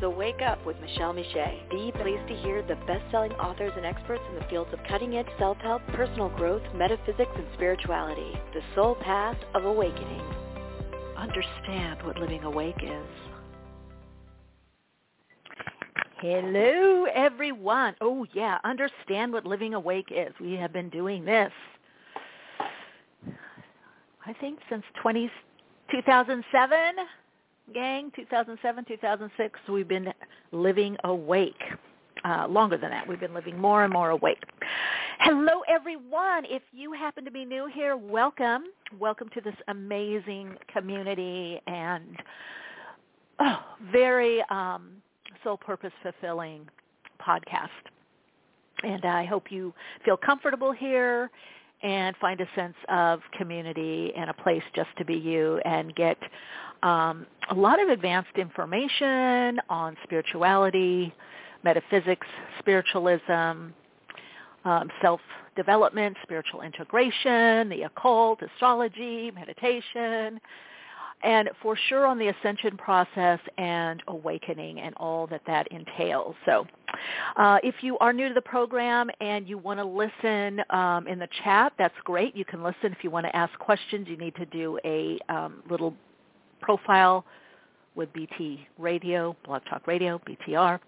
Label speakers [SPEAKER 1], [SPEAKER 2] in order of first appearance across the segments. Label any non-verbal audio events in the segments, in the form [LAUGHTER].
[SPEAKER 1] So Wake Up with Michele Meiche, the place to hear the best-selling authors and experts in the fields of cutting-edge self-help, personal growth, metaphysics, and spirituality. The soul path of awakening.
[SPEAKER 2] Understand what living awake is.
[SPEAKER 3] Hello, everyone. Oh, yeah, understand what living awake is. We have been doing this, I think, since 20, 2007, gang, 2007, 2006. We've been living awake. Uh, longer than that. We've been living more and more awake. Hello, everyone. If you happen to be new here, welcome. Welcome to this amazing community and oh, very um, soul purpose fulfilling podcast. And I hope you feel comfortable here and find a sense of community and a place just to be you and get um, a lot of advanced information on spirituality, metaphysics, spiritualism, um, self-development, spiritual integration, the occult, astrology, meditation, and for sure on the ascension process and awakening and all that that entails. So uh, if you are new to the program and you want to listen um, in the chat, that's great. You can listen. If you want to ask questions, you need to do a um, little profile with BT Radio, Blog Talk Radio, BTR.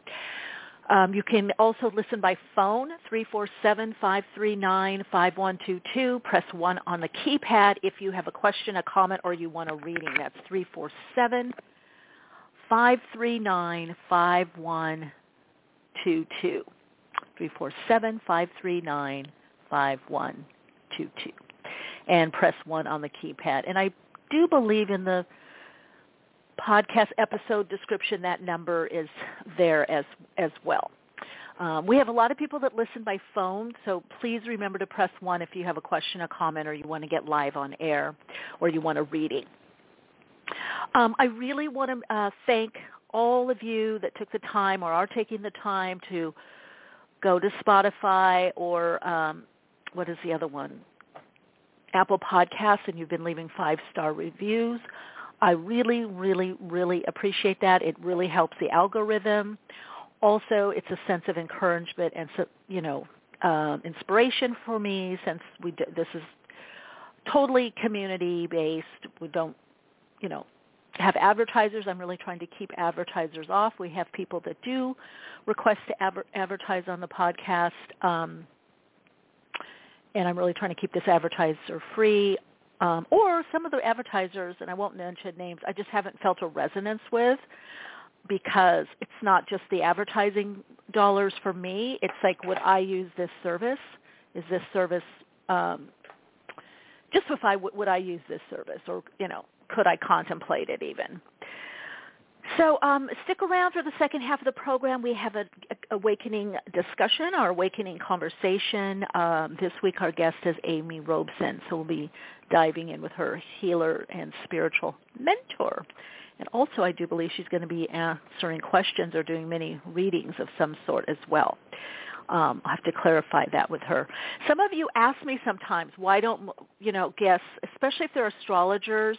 [SPEAKER 3] Um, you can also listen by phone, 347-539-5122. Press 1 on the keypad if you have a question, a comment, or you want a reading. That's 347-539-5122. 347-539-5122. And press 1 on the keypad. And I do believe in the podcast episode description, that number is there as as well. Um, we have a lot of people that listen by phone, so please remember to press 1 if you have a question, a comment, or you want to get live on air, or you want a reading. Um, I really want to uh, thank all of you that took the time or are taking the time to go to Spotify or um, what is the other one? Apple Podcasts, and you've been leaving five-star reviews. I really, really, really appreciate that. It really helps the algorithm. Also, it's a sense of encouragement and, you know, um, inspiration for me since we this is totally community based. We don't, you know, have advertisers. I'm really trying to keep advertisers off. We have people that do request to adver- advertise on the podcast. Um, and I'm really trying to keep this advertiser free. Um, or some of the advertisers, and I won't mention names, I just haven't felt a resonance with because it's not just the advertising dollars for me. It's like, would I use this service? Is this service um, just if I would I use this service, or you know, could I contemplate it even? So um, stick around for the second half of the program. We have an awakening discussion, our awakening conversation. Um, this week our guest is Amy Robeson, so we'll be diving in with her healer and spiritual mentor. And also I do believe she's going to be answering questions or doing many readings of some sort as well. Um, I have to clarify that with her. Some of you ask me sometimes, why don't, you know, guests, especially if they're astrologers,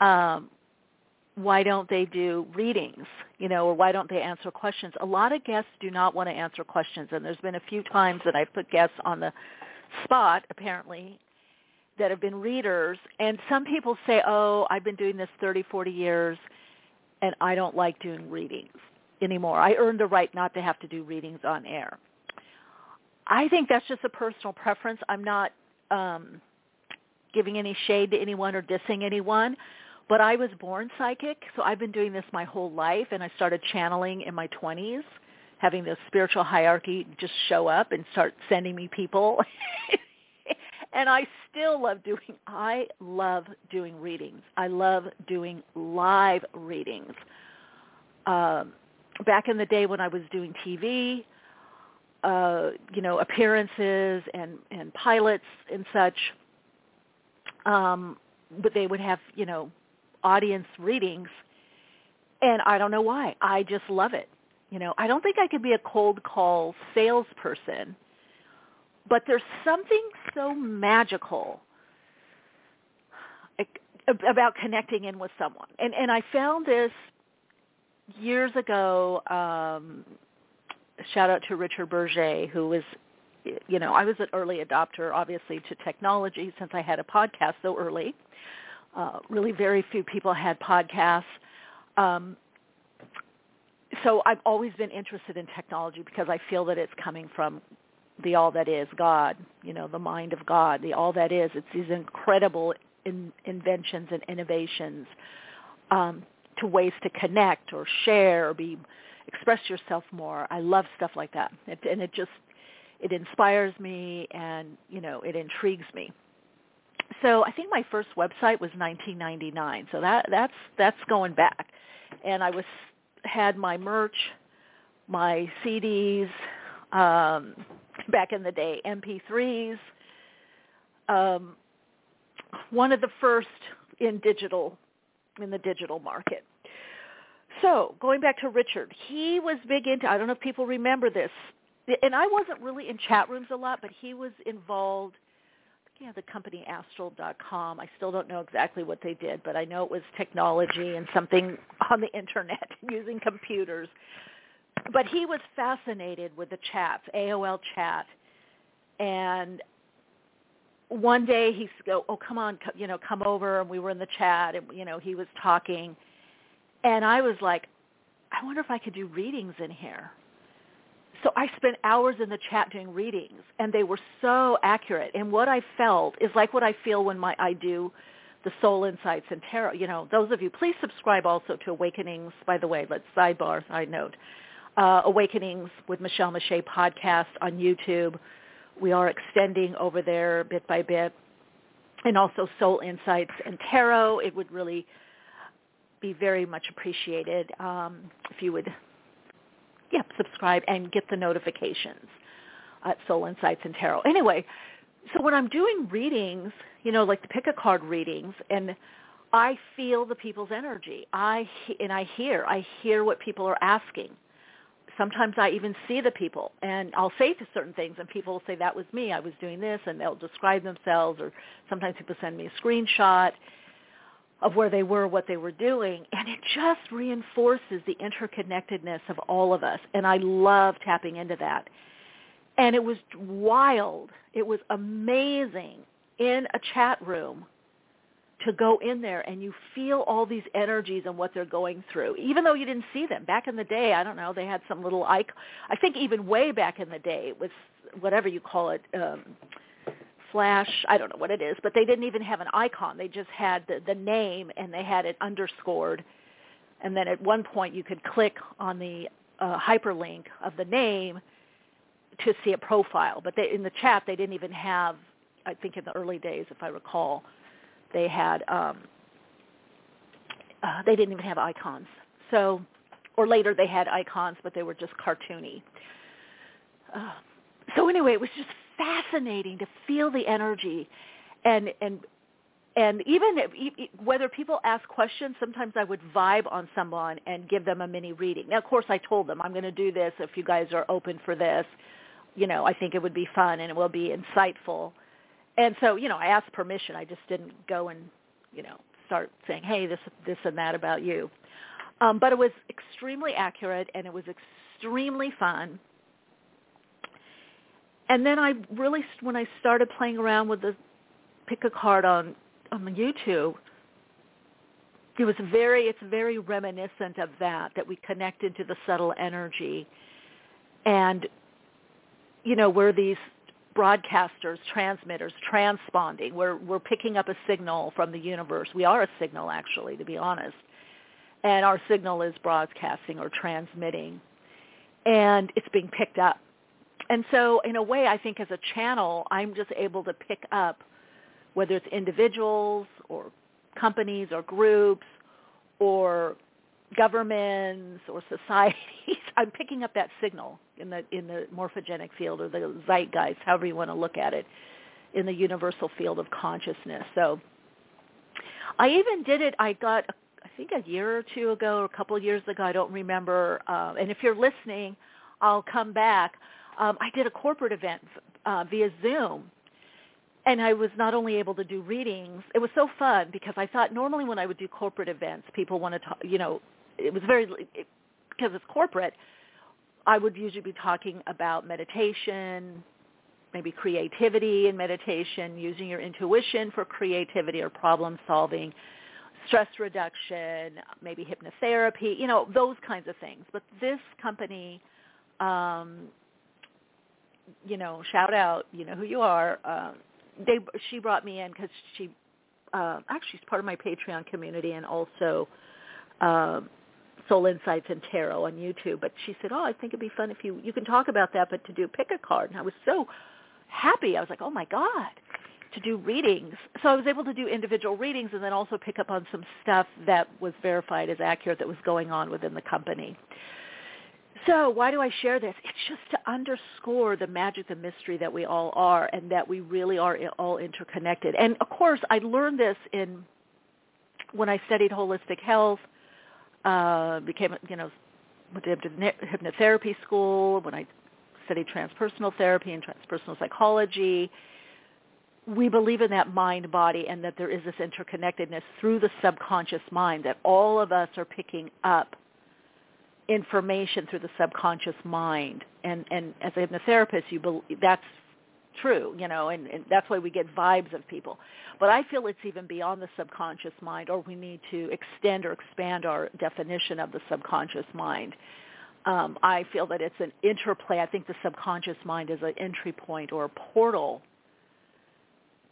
[SPEAKER 3] um, why don't they do readings, you know, or why don't they answer questions? A lot of guests do not want to answer questions, and there's been a few times that I've put guests on the spot, apparently, that have been readers, and some people say, oh, I've been doing this 30, 40 years, and I don't like doing readings anymore. I earned the right not to have to do readings on air. I think that's just a personal preference. I'm not um, giving any shade to anyone or dissing anyone. But I was born psychic, so I've been doing this my whole life, and I started channeling in my 20s, having the spiritual hierarchy just show up and start sending me people. [LAUGHS] and I still love doing I love doing readings. I love doing live readings. Um, back in the day when I was doing TV, uh, you know, appearances and and pilots and such, um, but they would have you know audience readings, and I don't know why. I just love it. You know, I don't think I could be a cold call salesperson, but there's something so magical about connecting in with someone. And and I found this years ago. Um, shout out to Richard Berger, who was, you know, I was an early adopter, obviously, to technology since I had a podcast so early. Uh, really, very few people had podcasts. Um, so I've always been interested in technology because I feel that it's coming from the all that is God, you know, the mind of God, the all that is. It's these incredible in, inventions and innovations um, to ways to connect or share or be express yourself more. I love stuff like that, it, and it just it inspires me and you know it intrigues me. So I think my first website was 1999. So that that's that's going back, and I was had my merch, my CDs, um, back in the day, MP3s. Um, one of the first in digital in the digital market. So going back to Richard, he was big into, I don't know if people remember this, and I wasn't really in chat rooms a lot, but he was involved, yeah, the company Astral.com. I still don't know exactly what they did, but I know it was technology and something on the internet [LAUGHS] using computers. But he was fascinated with the chats, AOL chat, and one day he's go, oh come on, you know, come over, and we were in the chat, and you know, he was talking and I was like, I wonder if I could do readings in here. So I spent hours in the chat doing readings, and they were so accurate. And what I felt is like what I feel when my I do the Soul Insights and Tarot. You know, those of you, please subscribe also to Awakenings. By the way, let's sidebar side note. Uh, Awakenings with Michele Meiche podcast on YouTube. We are extending over there bit by bit, and also Soul Insights and Tarot. It would really be very much appreciated um, if you would, yeah, subscribe and get the notifications at Soul Insights and Tarot. Anyway, so when I'm doing readings, you know, like the pick a card readings, and I feel the people's energy. I and I hear, I hear what people are asking. Sometimes I even see the people, and I'll say to certain things, and people will say that was me. I was doing this, and they'll describe themselves, or sometimes people send me a screenshot, of where they were, what they were doing, and it just reinforces the interconnectedness of all of us. And I love tapping into that. And it was wild. It was amazing in a chat room to go in there and you feel all these energies and what they're going through, even though you didn't see them. Back in the day, I don't know, they had some little icon. I think even way back in the day, with whatever you call it, um, flash i don't know what it is but they didn't even have an icon. They just had the, the name and they had it underscored. And then at one point you could click on the uh, hyperlink of the name to see a profile. But they, in the chat they didn't even have i think in the early days if i recall they had um, uh, they didn't even have icons. So or later they had icons but they were just cartoony. Uh, so anyway it was just fascinating to feel the energy and and and even if, whether people ask questions, sometimes I would vibe on someone and give them a mini reading. Now, of course, I told them I'm going to do this if you guys are open for this. You know, I think it would be fun and it will be insightful. And so, you know, I asked permission. I just didn't go and, you know, start saying, hey, this, this and that about you. Um, but it was extremely accurate and it was extremely fun and then I really, when I started playing around with the pick a card on on YouTube, it was very, it's very reminiscent of that, that we connected to the subtle energy, and you know, we're these broadcasters, transmitters, transponding. We're we're picking up a signal from the universe. We are a signal, actually, to be honest, and our signal is broadcasting or transmitting and it's being picked up. And so in a way, I think as a channel, I'm just able to pick up whether it's individuals or companies or groups or governments or societies. [LAUGHS] I'm picking up that signal in the in the morphogenic field or the zeitgeist, however you want to look at it, in the universal field of consciousness. So I even did it. I got I think a year or two ago, or a couple of years ago. I don't remember. Uh, and if you're listening, I'll come back. Um, I did a corporate event uh, via Zoom and I was not only able to do readings. It was so fun because I thought normally when I would do corporate events, people want to talk. You know, it was very it, because it's corporate. I would usually be talking about meditation, maybe creativity and meditation, using your intuition for creativity or problem solving, stress reduction, maybe hypnotherapy, you know, those kinds of things. But this company, um, you know, shout out, you know who you are. Um, they she brought me in because she uh, actually she's part of my Patreon community and also uh, Soul Insights and Tarot on YouTube. But she said, "Oh, I think it'd be fun if you you can talk about that, but to do pick a card." And I was so happy. I was like, "Oh my god." to do readings. So I was able to do individual readings and then also pick up on some stuff that was verified as accurate that was going on within the company. So why do I share this? It's just to underscore the magic, the mystery that we all are and that we really are all interconnected. And of course, I learned this in when I studied holistic health, uh, became, you know, went to hypnotherapy school, when I studied transpersonal therapy and transpersonal psychology. We believe in that mind body and that there is this interconnectedness through the subconscious mind that all of us are picking up information through the subconscious mind. And and as a hypnotherapist, you believe that's true, you know, and, and that's why we get vibes of people. But I feel it's even beyond the subconscious mind, or we need to extend or expand our definition of the subconscious mind. Um, I feel that it's an interplay. I think the subconscious mind is an entry point or a portal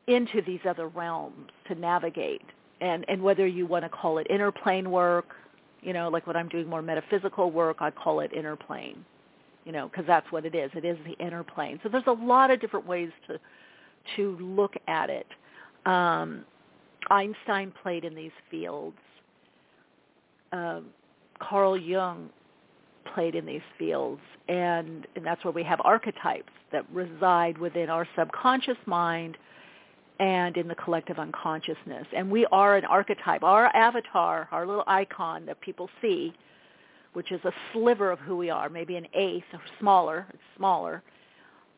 [SPEAKER 3] into these other realms to navigate. And, and whether you want to call it inner plane work, you know, like when I'm doing more metaphysical work, I call it inner plane, you know, because that's what it is. It is the inner plane. So there's a lot of different ways to to look at it. Um, Einstein played in these fields. Um, Carl Jung played in these fields, and and that's where we have archetypes that reside within our subconscious mind and in the collective unconsciousness. And we are an archetype. Our avatar, our little icon that people see, which is a sliver of who we are, maybe an eighth or smaller, it's smaller,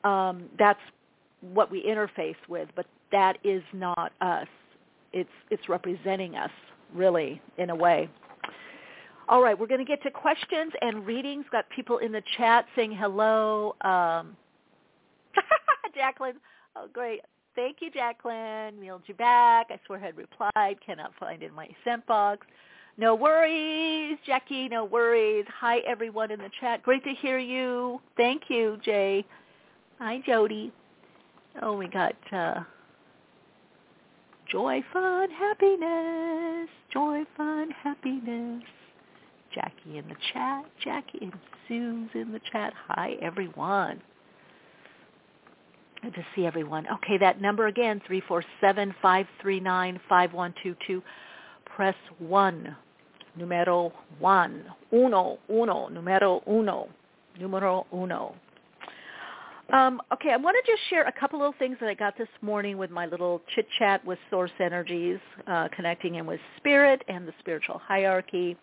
[SPEAKER 3] um, that's what we interface with, but that is not us. It's, it's representing us, really, in a way. All right, we're going to get to questions and readings. Got people in the chat saying hello. Um, [LAUGHS] Jacqueline, oh great. Thank you, Jacqueline. Mailed you back. I swear I had replied. Cannot find in my sent box. No worries, Jackie. No worries. Hi, everyone in the chat. Great to hear you. Thank you, Jay. Hi, Jody. Oh, we got uh, joy, fun, happiness. Joy, fun, happiness. Jackie in the chat. Jackie and Sue's in the chat. Hi, everyone. Good to see everyone. Okay, that number again, 347-539-5122. Press 1. Numero 1. Uno. Uno. Numero uno. Numero uno. Um, okay, I want to just share a couple of things that I got this morning with my little chit-chat with source energies, uh, connecting in with spirit and the spiritual hierarchy.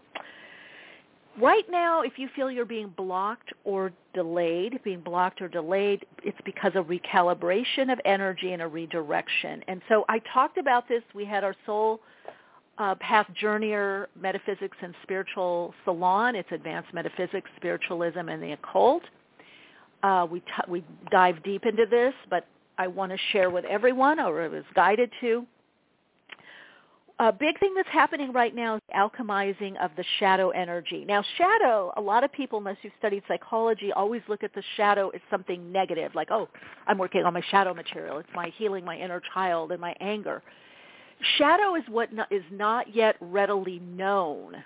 [SPEAKER 3] Right now, if you feel you're being blocked or delayed, being blocked or delayed, it's because of recalibration of energy and a redirection. And so I talked about this. We had our soul uh, path journeyer metaphysics and spiritual salon. It's advanced metaphysics, spiritualism, and the occult. Uh, we t- we dive deep into this, but I want to share with everyone, or it was guided to, a big thing that's happening right now is alchemizing of the shadow energy. Now, shadow, a lot of people, unless you've studied psychology, always look at the shadow as something negative, like, oh, I'm working on my shadow material. It's my healing my inner child and my anger. Shadow is what is not yet readily known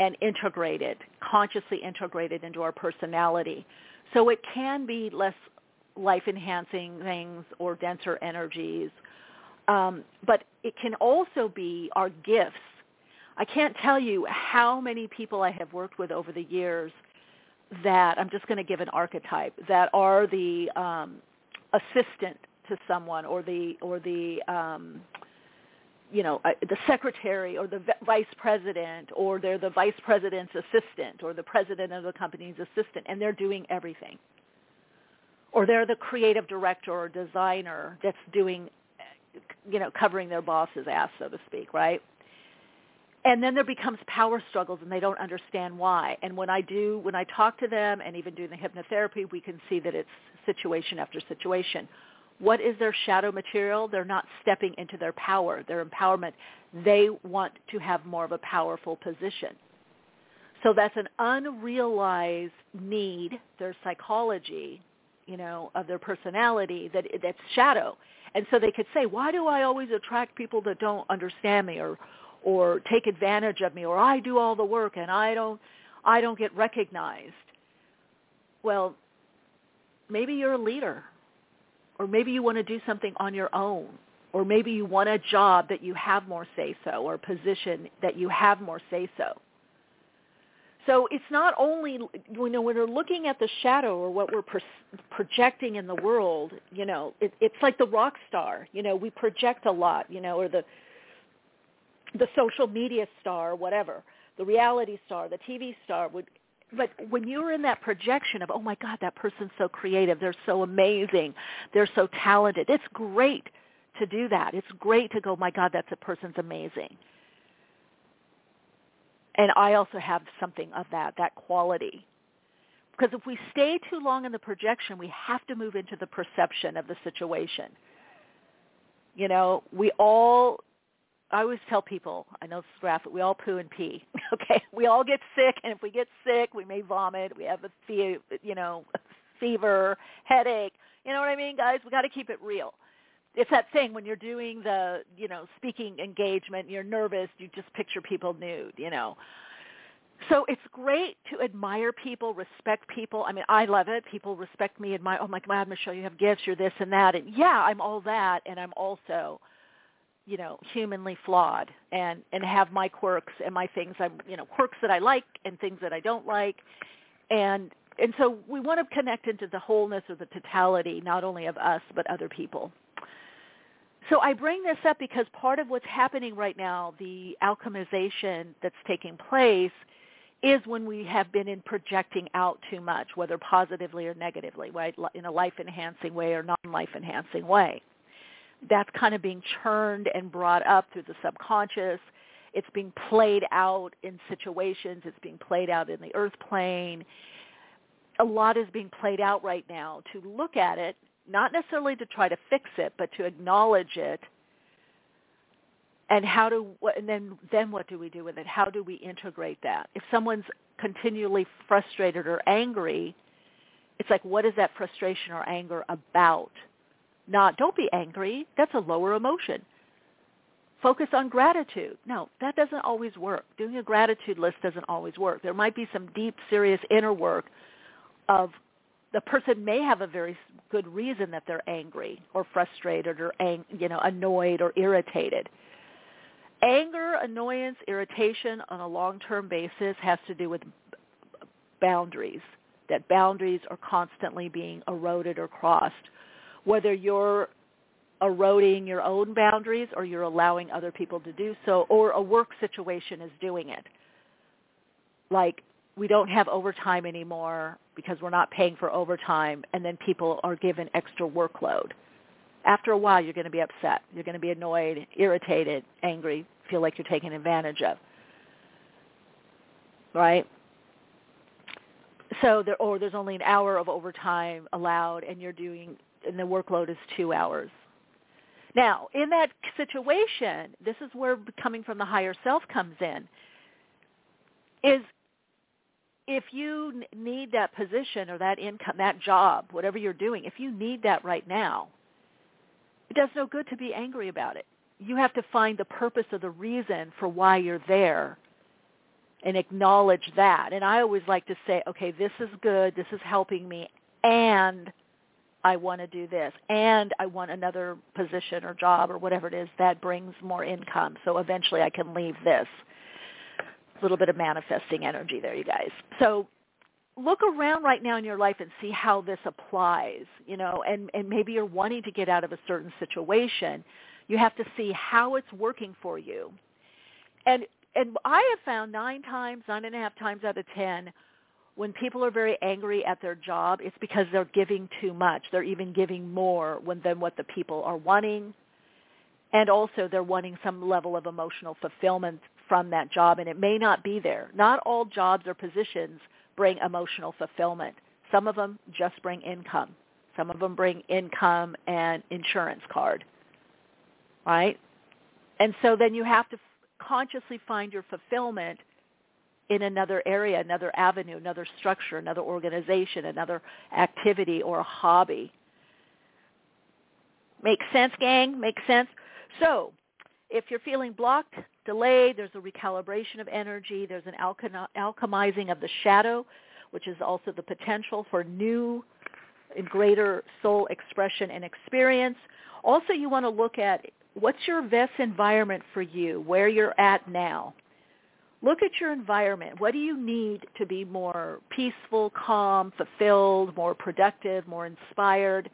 [SPEAKER 3] and integrated, consciously integrated into our personality. So it can be less life-enhancing things or denser energies, um, but it can also be our gifts. I can't tell you how many people I have worked with over the years that I'm just going to give an archetype that are the um, assistant to someone or the or the um, you know uh, the secretary or the vice president or they're the vice president's assistant or the president of the company's assistant and they're doing everything or they're the creative director or designer that's doing you know covering their boss's ass so to speak right? And then there becomes power struggles and they don't understand why. And when i do when i talk to them and even do the hypnotherapy we can see that it's situation after situation. What is their shadow material? They're not stepping into their power their empowerment. They want to have more of a powerful position. So that's an unrealized need their psychology you know of their personality that that's shadow and so they could say why do i always attract people that don't understand me or or take advantage of me or I do all the work and I don't I don't get recognized. Well, maybe you're a leader or maybe you want to do something on your own or maybe you want a job that you have more say so or a position that you have more say so. So it's not only you know when we're looking at the shadow or what we're pro- projecting in the world, you know, it, it's like the rock star. You know, we project a lot, you know, or the the social media star, whatever, the reality star, the TV star would but when you're in that projection of, oh my God, that person's so creative, they're so amazing, they're so talented, it's great to do that. It's great to go, my God, that's a person's amazing. And I also have something of that, that quality. Because if we stay too long in the projection, we have to move into the perception of the situation. You know, we all I always tell people, I know this is graphic, we all poo and pee. [LAUGHS] Okay, we all get sick, and if we get sick, we may vomit. We have a fe- you know [LAUGHS] fever, headache. You know what I mean, guys? We got to keep it real. It's that thing when you're doing the you know speaking engagement, you're nervous. You just picture people nude. You know. So it's great to admire people, respect people. I mean, I love it. People respect me, admire. Oh my God, Michele, you have gifts. You're this and that. And yeah, I'm all that, and I'm also you know humanly flawed and and have my quirks and my things i'm you know quirks that i like and things that i don't like and and so we want to connect into the wholeness or the totality not only of us but other people so i bring this up because part of what's happening right now the alchemization that's taking place is when we have been in projecting out too much whether positively or negatively right in a life enhancing way or non life enhancing way that's kind of being churned and brought up through the subconscious. It's being played out in situations. It's being played out in the earth plane. A lot is being played out right now to look at it, not necessarily to try to fix it, but to acknowledge it. And how do and then then what do we do with it? How do we integrate that? If someone's continually frustrated or angry, it's like what is that frustration or anger about? Not, don't be angry. That's a lower emotion. Focus on gratitude. No, that doesn't always work. Doing a gratitude list doesn't always work. There might be some deep, serious inner work of the person may have a very good reason that they're angry or frustrated or ang- you know annoyed or irritated. Anger, annoyance, irritation on a long-term basis has to do with boundaries. That boundaries are constantly being eroded or crossed whether you're eroding your own boundaries or you're allowing other people to do so or a work situation is doing it. Like we don't have overtime anymore because we're not paying for overtime and then people are given extra workload. After a while you're going to be upset. You're going to be annoyed, irritated, angry, feel like you're taken advantage of. Right? So there or there's only an hour of overtime allowed and you're doing and the workload is two hours. Now, in that situation, this is where coming from the higher self comes in, is if you need that position or that income, that job, whatever you're doing, if you need that right now, it does no good to be angry about it. You have to find the purpose or the reason for why you're there and acknowledge that. And I always like to say, okay, this is good, this is helping me, and I want to do this, and I want another position or job or whatever it is that brings more income. So eventually I can leave this. Little bit of manifesting energy there, you guys. So look around right now in your life and see how this applies, you know, and, and maybe you're wanting to get out of a certain situation. You have to see how it's working for you. And and I have found nine times, nine and a half times out of ten, when people are very angry at their job, it's because they're giving too much. They're even giving more when, than what the people are wanting. And also they're wanting some level of emotional fulfillment from that job, and it may not be there. Not all jobs or positions bring emotional fulfillment. Some of them just bring income. Some of them bring income and insurance card, right? And so then you have to consciously find your fulfillment in another area, another avenue, another structure, another organization, another activity or a hobby. Make sense, gang? Make sense? So if you're feeling blocked, delayed, there's a recalibration of energy, there's an alchemizing of the shadow, which is also the potential for new and greater soul expression and experience. Also, you want to look at what's your best environment for you, where you're at now. Look at your environment. What do you need to be more peaceful, calm, fulfilled, more productive, more inspired?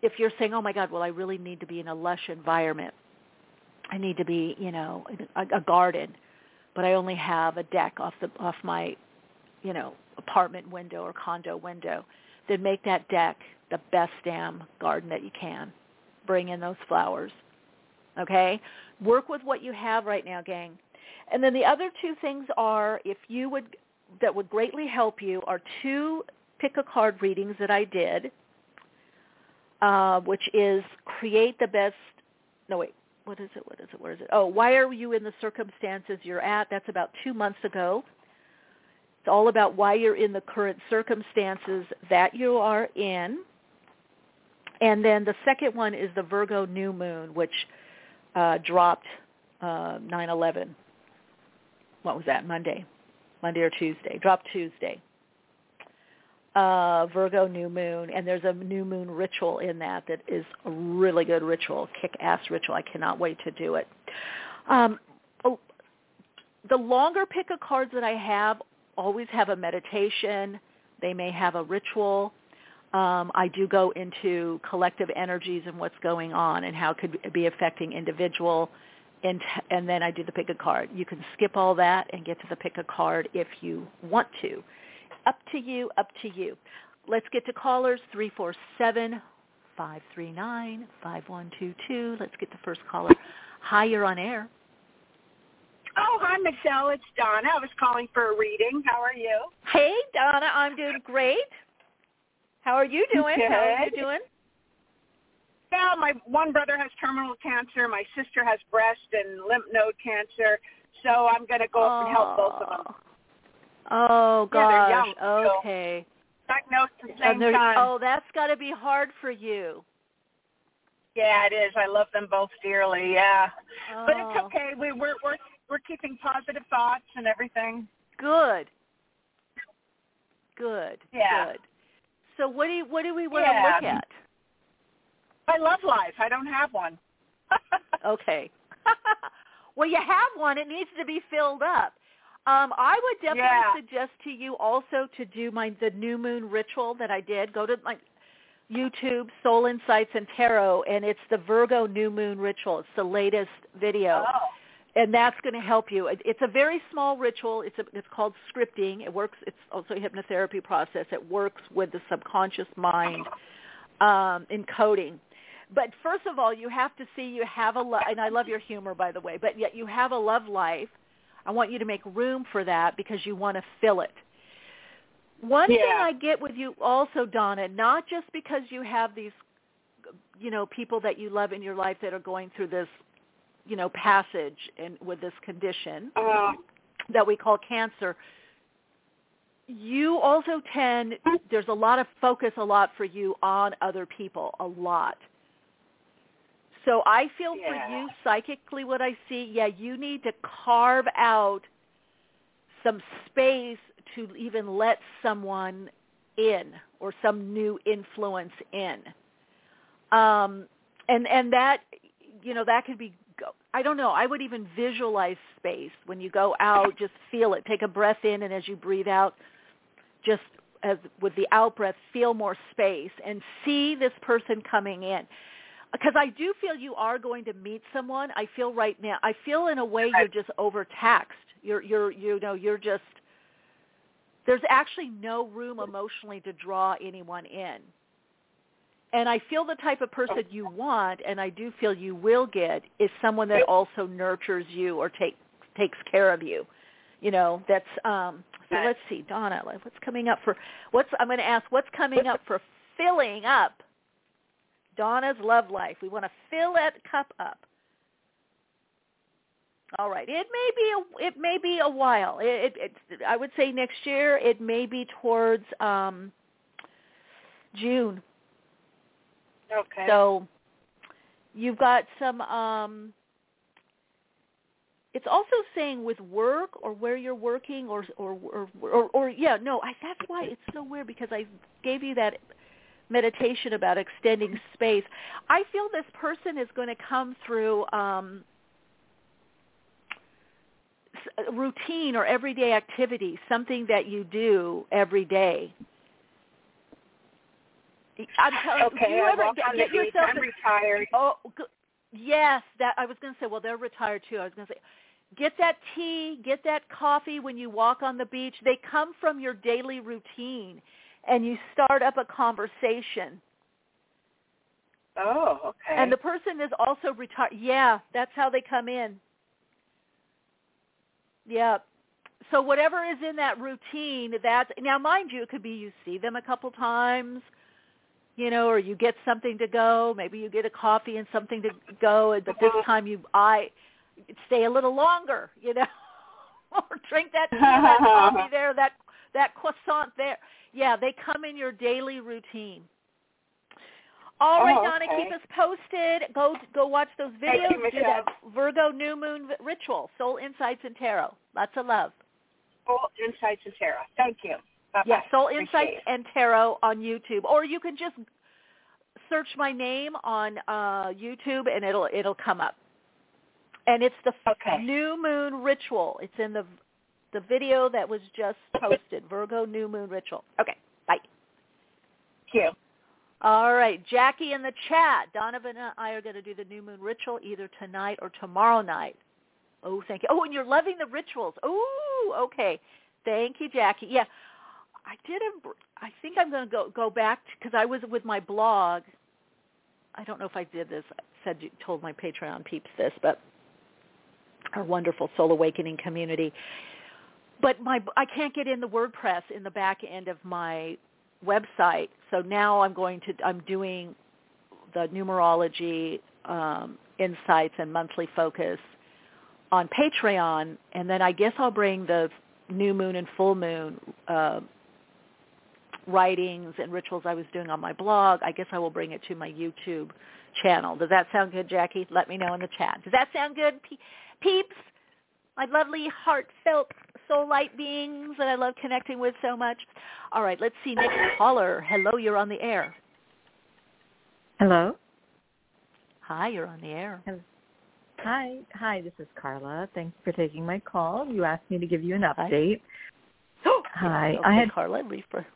[SPEAKER 3] If you're saying, oh my God, well, I really need to be in a lush environment. I need to be, you know, a, a garden, but I only have a deck off the off my, you know, apartment window or condo window. Then make that deck the best damn garden that you can. Bring in those flowers. Okay? Work with what you have right now, gang. And then the other two things are if you would that would greatly help you are two pick a card readings that I did, uh, which is create the best. No wait, what is it? What is it? What is it? Oh, why are you in the circumstances you're at? That's about two months ago. It's all about why you're in the current circumstances that you are in. And then the second one is the Virgo new moon, which uh, dropped uh, 9/11. What was that? Monday, Monday or Tuesday? Dropped Tuesday uh, Virgo new moon, and there's a new moon ritual in that that is a really good ritual, kick-ass ritual. I cannot wait to do it. Um, oh, the longer pick of cards that I have always have a meditation. They may have a ritual. Um, I do go into collective energies and what's going on and how it could be affecting individual, and, and then I do the pick a card. You can skip all that and get to the pick a card if you want to up to you, up to you. Let's get to callers, 347 539 5122. Let's get the first caller. Hi, you're on air.
[SPEAKER 4] Oh, hi, Michele. It's Donna. I was calling for a reading. How are you?
[SPEAKER 3] Hey, Donna. I'm doing great. How are you doing?
[SPEAKER 4] Good.
[SPEAKER 3] How are you doing?
[SPEAKER 4] Yeah, my one brother has terminal cancer. My sister has breast and lymph node cancer. So I'm going to go up and help both of them.
[SPEAKER 3] Oh
[SPEAKER 4] gosh.
[SPEAKER 3] Yeah, okay.
[SPEAKER 4] Diagnosed at the same time.
[SPEAKER 3] Oh, that's got to be hard for you.
[SPEAKER 4] Yeah, it is. I love them both dearly. Yeah,
[SPEAKER 3] oh.
[SPEAKER 4] but it's oh. okay. We we're we're we're keeping positive thoughts and everything.
[SPEAKER 3] Good. Good.
[SPEAKER 4] Yeah.
[SPEAKER 3] Good. So what do you, what do we want
[SPEAKER 4] yeah.
[SPEAKER 3] to look at?
[SPEAKER 4] I love life. I don't have one. [LAUGHS]
[SPEAKER 3] okay. [LAUGHS] well, you have one. It needs to be filled up. Um, I would definitely
[SPEAKER 4] yeah.
[SPEAKER 3] suggest to you also to do my the new moon ritual that I did. Go to my YouTube, Soul Insights and Tarot, and it's the Virgo new moon ritual. It's the latest video.
[SPEAKER 4] Oh.
[SPEAKER 3] And that's going to help you. It's a very small ritual. It's a, it's called scripting. It works. It's also a hypnotherapy process. It works with the subconscious mind um, encoding. But first of all, you have to see you have a love, and I love your humor, by the way. But yet you have a love life I want you to make room for that because you want to fill it. One
[SPEAKER 4] yeah.
[SPEAKER 3] thing I get with you also, Donna, not just because you have these, you know, people that you love in your life that are going through this, you know, passage and with this condition
[SPEAKER 4] uh,
[SPEAKER 3] that we call cancer. You also tend, there's a lot of focus a lot for you on other people, a lot. So I feel
[SPEAKER 4] yeah.
[SPEAKER 3] for you psychically what I see, yeah, you need to carve out some space to even let someone in or some new influence in. Um, and and that you know that could be I don't know. I would even visualize space when you go out. Just feel it. Take a breath in, and as you breathe out, just as with the out breath, feel more space and see this person coming in. Because I do feel you are going to meet someone. I feel right now. I feel in a way you're just overtaxed. You're you're you know you're just there's actually no room emotionally to draw anyone in. And I feel the type of person you want, and I do feel you will get, is someone that also nurtures you or take, takes care of you. You know, that's um so let's see, Donna, what's coming up for what's I'm going to ask what's coming up for filling up Donna's love life. We want to fill that cup up. All right. It may be a it may be a while. It, it, it I would say next year. It may be towards um June.
[SPEAKER 4] Okay.
[SPEAKER 3] So you've got some um it's also saying with work or where you're working or or or or, or yeah, no, I that's why it's so weird because I gave you that meditation about extending space. I feel this person is going to come through um routine or everyday activity, something that you do every day. I'm telling
[SPEAKER 4] okay,
[SPEAKER 3] do you
[SPEAKER 4] I
[SPEAKER 3] ever
[SPEAKER 4] walk
[SPEAKER 3] get, get yourself
[SPEAKER 4] I'm retired.
[SPEAKER 3] Oh, yes, that I was going to say. Well, they're retired too. I was going to say, get that tea, get that coffee when you walk on the beach. They come from your daily routine, and you start up a conversation.
[SPEAKER 4] Oh, okay.
[SPEAKER 3] And the person is also retired. Yeah, that's how they come in. Yeah. So whatever is in that routine, that's now mind you, it could be you see them a couple times, you know, or you get something to go. Maybe you get a coffee and something to go, but this uh-huh. time you I stay a little longer, you know, [LAUGHS] or drink that tea, that [LAUGHS] coffee there, that that croissant there. Yeah, they come in your daily routine. All right,
[SPEAKER 4] oh,
[SPEAKER 3] Donna,
[SPEAKER 4] okay.
[SPEAKER 3] keep us posted. Go go watch those videos.
[SPEAKER 4] Thank you,
[SPEAKER 3] Do that Virgo new moon ritual, soul insights and tarot. Lots of love.
[SPEAKER 4] Soul Insights and Tarot. Thank you. Bye-bye.
[SPEAKER 3] Yeah, Soul
[SPEAKER 4] Appreciate
[SPEAKER 3] Insights
[SPEAKER 4] it.
[SPEAKER 3] and Tarot on YouTube, or you can just search my name on uh, YouTube and it'll it'll come up. And it's the
[SPEAKER 4] Okay.
[SPEAKER 3] new moon ritual. It's in the the video that was just posted. Virgo new moon ritual. Okay, bye.
[SPEAKER 4] Thank you.
[SPEAKER 3] All right, Jackie in the chat. Donovan and I are going to do the new moon ritual either tonight or tomorrow night. Oh, thank you. Oh, and you're loving the rituals. Oh, okay. Thank you, Jackie. Yeah, I did. Em- I think I'm going to go go back because I was with my blog. I don't know if I did this. I said you told my Patreon peeps this, but our wonderful Soul Awakening community. But my I can't get in the WordPress in the back end of my website. So now I'm going to I'm doing the numerology um, insights and monthly focus on Patreon, and then I guess I'll bring the new moon and full moon uh, writings and rituals I was doing on my blog. I guess I will bring it to my YouTube channel. Does that sound good, Jackie? Let me know in the chat. Does that sound good, pe- peeps? My lovely, heartfelt, soul light beings that I love connecting with so much. All right, let's see. Next caller. Hello, you're on the air.
[SPEAKER 5] Hello.
[SPEAKER 3] Hi, you're on the air.
[SPEAKER 5] Hi. Hi, this is Carla. Thanks for taking my call. You asked me to give you an update. [GASPS] Hi.
[SPEAKER 3] Okay,
[SPEAKER 5] I had
[SPEAKER 3] Carla Reefer.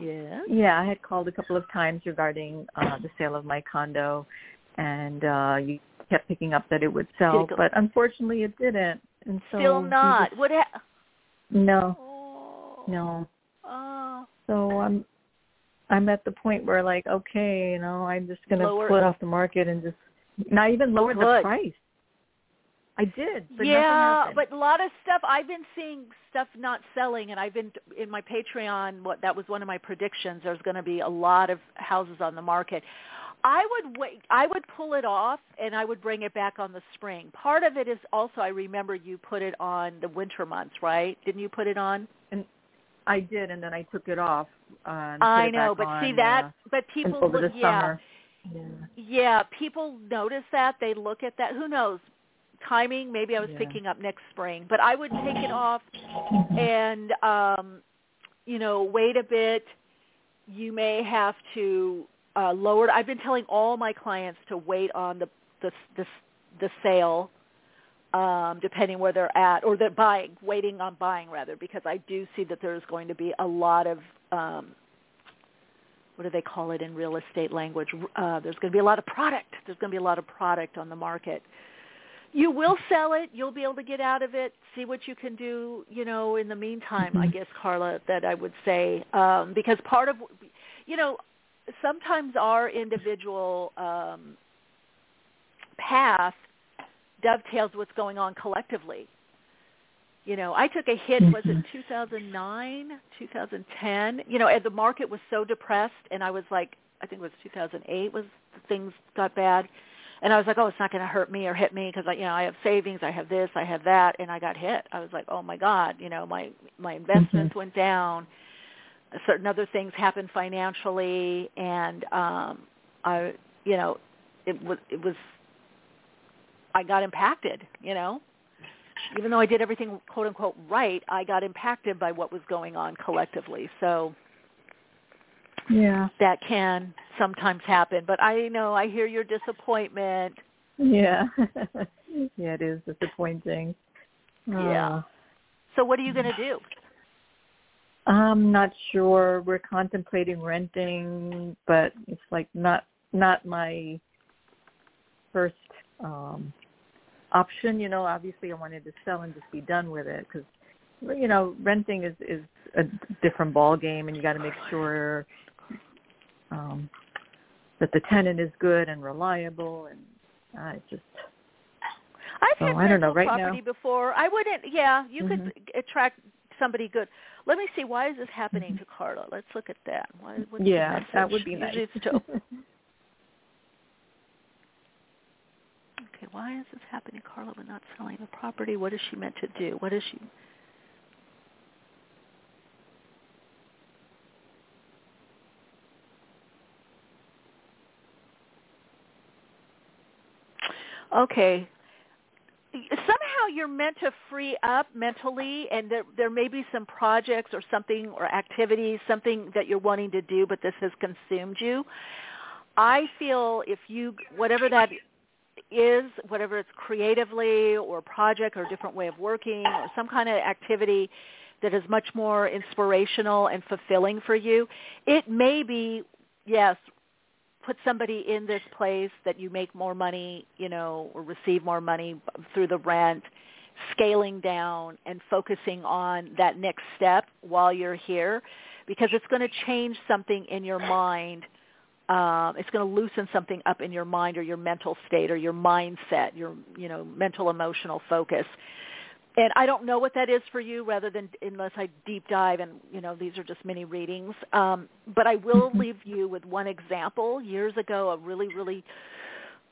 [SPEAKER 3] Yeah.
[SPEAKER 5] yeah, I had called a couple of times regarding uh the sale of my condo and uh you kept picking up that it would sell, but unfortunately it didn't. And so
[SPEAKER 3] Still not.
[SPEAKER 5] just-
[SPEAKER 3] What? Ha-
[SPEAKER 5] no.
[SPEAKER 3] oh.
[SPEAKER 5] No.
[SPEAKER 3] Oh.
[SPEAKER 5] So I'm I'm at the point where like, okay, you know, I'm just gonna
[SPEAKER 3] Lower-
[SPEAKER 5] pull it off the market and just not even lower the price. I did, but
[SPEAKER 3] yeah, but a lot of stuff I've been seeing stuff not selling, and I've been in my Patreon. What that was one of my predictions. There's going to be a lot of houses on the market. I would wait. I would pull it off, and I would bring it back on the spring. Part of it is also I remember you put it on the winter months, right? Didn't you put it on?
[SPEAKER 5] and I did, and then I took it off. Uh,
[SPEAKER 3] I know, but see that.
[SPEAKER 5] uh,
[SPEAKER 3] but people,
[SPEAKER 5] over the
[SPEAKER 3] look- yeah,
[SPEAKER 5] summer. Yeah.
[SPEAKER 3] yeah, people notice that. They look at that. Who knows? timing. Maybe I was
[SPEAKER 5] Yeah.
[SPEAKER 3] picking up next spring, but I would take it off and um, you know wait a bit. You may have to uh, lower. I've been telling all my clients to wait on the the the, the sale, um, depending where they're at, or they're buying, waiting on buying rather, because I do see that there's going to be a lot of um, what do they call it in real estate language? Uh, there's going to be a lot of product. There's going to be a lot of product on the market. You will sell it. You'll be able to get out of it. See what you can do. You know, in the meantime, I guess Carla, that I would say um, because part of, you know, sometimes our individual um, path dovetails what's going on collectively. You know, I took a hit. Was it 2009, 2010? You know, and the market was so depressed, and I was like, I think it was 2008 was things got bad, and I was like, oh, it's not going to hurt me or hit me because I, you know, I have savings, I have this, I have that, and I got hit. I was like, oh my God, you know, my my investments went down. Certain other things happened financially, and um, I, you know, it was it was. I got impacted, you know, even though I did everything quote unquote right, I got impacted by what was going on collectively. So
[SPEAKER 5] Yeah.
[SPEAKER 3] that can sometimes happen. But I know I hear your disappointment.
[SPEAKER 5] Yeah. [LAUGHS] yeah, it is disappointing.
[SPEAKER 3] Yeah.
[SPEAKER 5] Uh,
[SPEAKER 3] So what are you going to do?
[SPEAKER 5] I'm not sure. We're contemplating renting, but it's like not not my first um option. You know, obviously I wanted to sell and just be done with it because you know renting is is a different ball game, and you got to make sure um that the tenant is good and reliable, and I just
[SPEAKER 3] I've
[SPEAKER 5] So,
[SPEAKER 3] had
[SPEAKER 5] I don't know, right
[SPEAKER 3] property
[SPEAKER 5] now-
[SPEAKER 3] before. I wouldn't. Yeah, you
[SPEAKER 5] Mhm.
[SPEAKER 3] could attract somebody good. Let me see. Why is this happening to Carla? Let's look at that. Why,
[SPEAKER 5] Mm-hmm. yeah, that would be nice.
[SPEAKER 3] To- [LAUGHS] okay, why is this happening, Carla? We're not selling the property. What is she meant to do? What is she? Okay. You're meant to free up mentally and there there may be some projects or something or activities, something that you're wanting to do but this has consumed you. I feel if you whatever that is, whatever it's creatively or project or different way of working or some kind of activity that is much more inspirational and fulfilling for you, it may be yes, put somebody in this place that you make more money, you know, or receive more money through the rent, scaling down and focusing on that next step while you're here because it's going to change something in your mind. Um, it's going to loosen something up in your mind or your mental state or your mindset, your, you know, mental emotional focus. And I don't know what that is for you rather than unless I deep dive and, you know, these are just mini readings. Um, but I will leave you with one example. Years ago, a really, really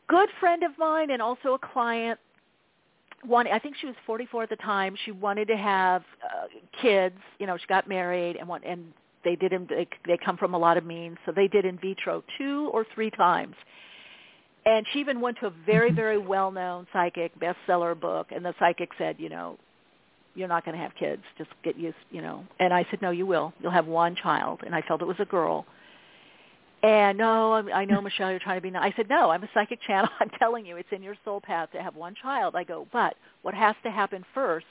[SPEAKER 3] good friend of mine and also a client one I think she was 44 at the time. She wanted to have uh, kids, you know, she got married and want, and they did in, they, they come from a lot of means, so they did in vitro two or three times. And she even went to a very very well known psychic bestseller book. And the psychic said you know you're not going to have kids. Just get used you know. And i said no you will. You'll have one child. And i felt it was a girl and no I'm- i know michelle you're trying to be nice. I said no i'm a psychic channel. [LAUGHS] I'm telling you it's in your soul path to have one child. I go but what has to happen first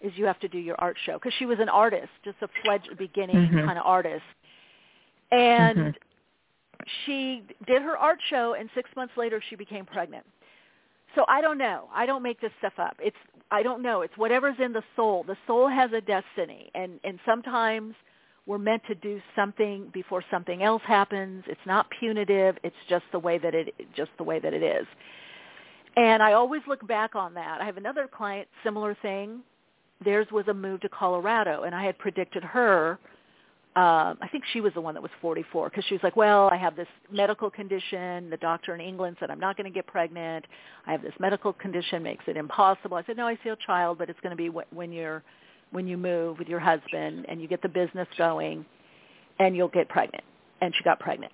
[SPEAKER 3] is you have to do your art show. Because she was an artist just a fledged beginning
[SPEAKER 5] Mhm.
[SPEAKER 3] kind of artist. And
[SPEAKER 5] Mhm.
[SPEAKER 3] she did her art show and six months later she became pregnant. So i don't know. I don't make this stuff up. It's i don't know. It's whatever's in the soul. The soul has a destiny. And and sometimes we're meant to do something before something else happens it's not punitive it's just the way that it just the way that it is and i always look back on that i have another client similar thing theirs was a move to colorado and i had predicted her um, I think she was the one that was 44 because she was like, well, I have this medical condition. The doctor in England said I'm not going to get pregnant. I have this medical condition makes it impossible. I said, no, I see a child, but it's going to be wh- when you're when you move with your husband and you get the business going, and you'll get pregnant. And she got pregnant.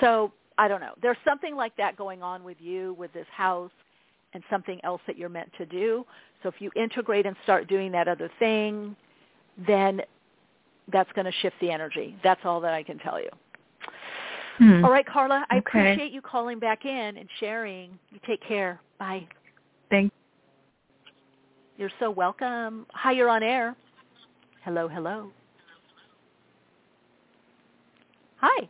[SPEAKER 3] So I don't know. There's something like that going on with you with this house and something else that you're meant to do. So if you integrate and start doing that other thing, then that's going to shift the energy. That's all that I can tell you.
[SPEAKER 5] Hmm.
[SPEAKER 3] All right, Carla, I
[SPEAKER 5] Okay.
[SPEAKER 3] appreciate you calling back in and sharing. You take care. Bye.
[SPEAKER 5] Thank
[SPEAKER 3] You're so welcome. Hi, you're on air. Hello, hello. Hi.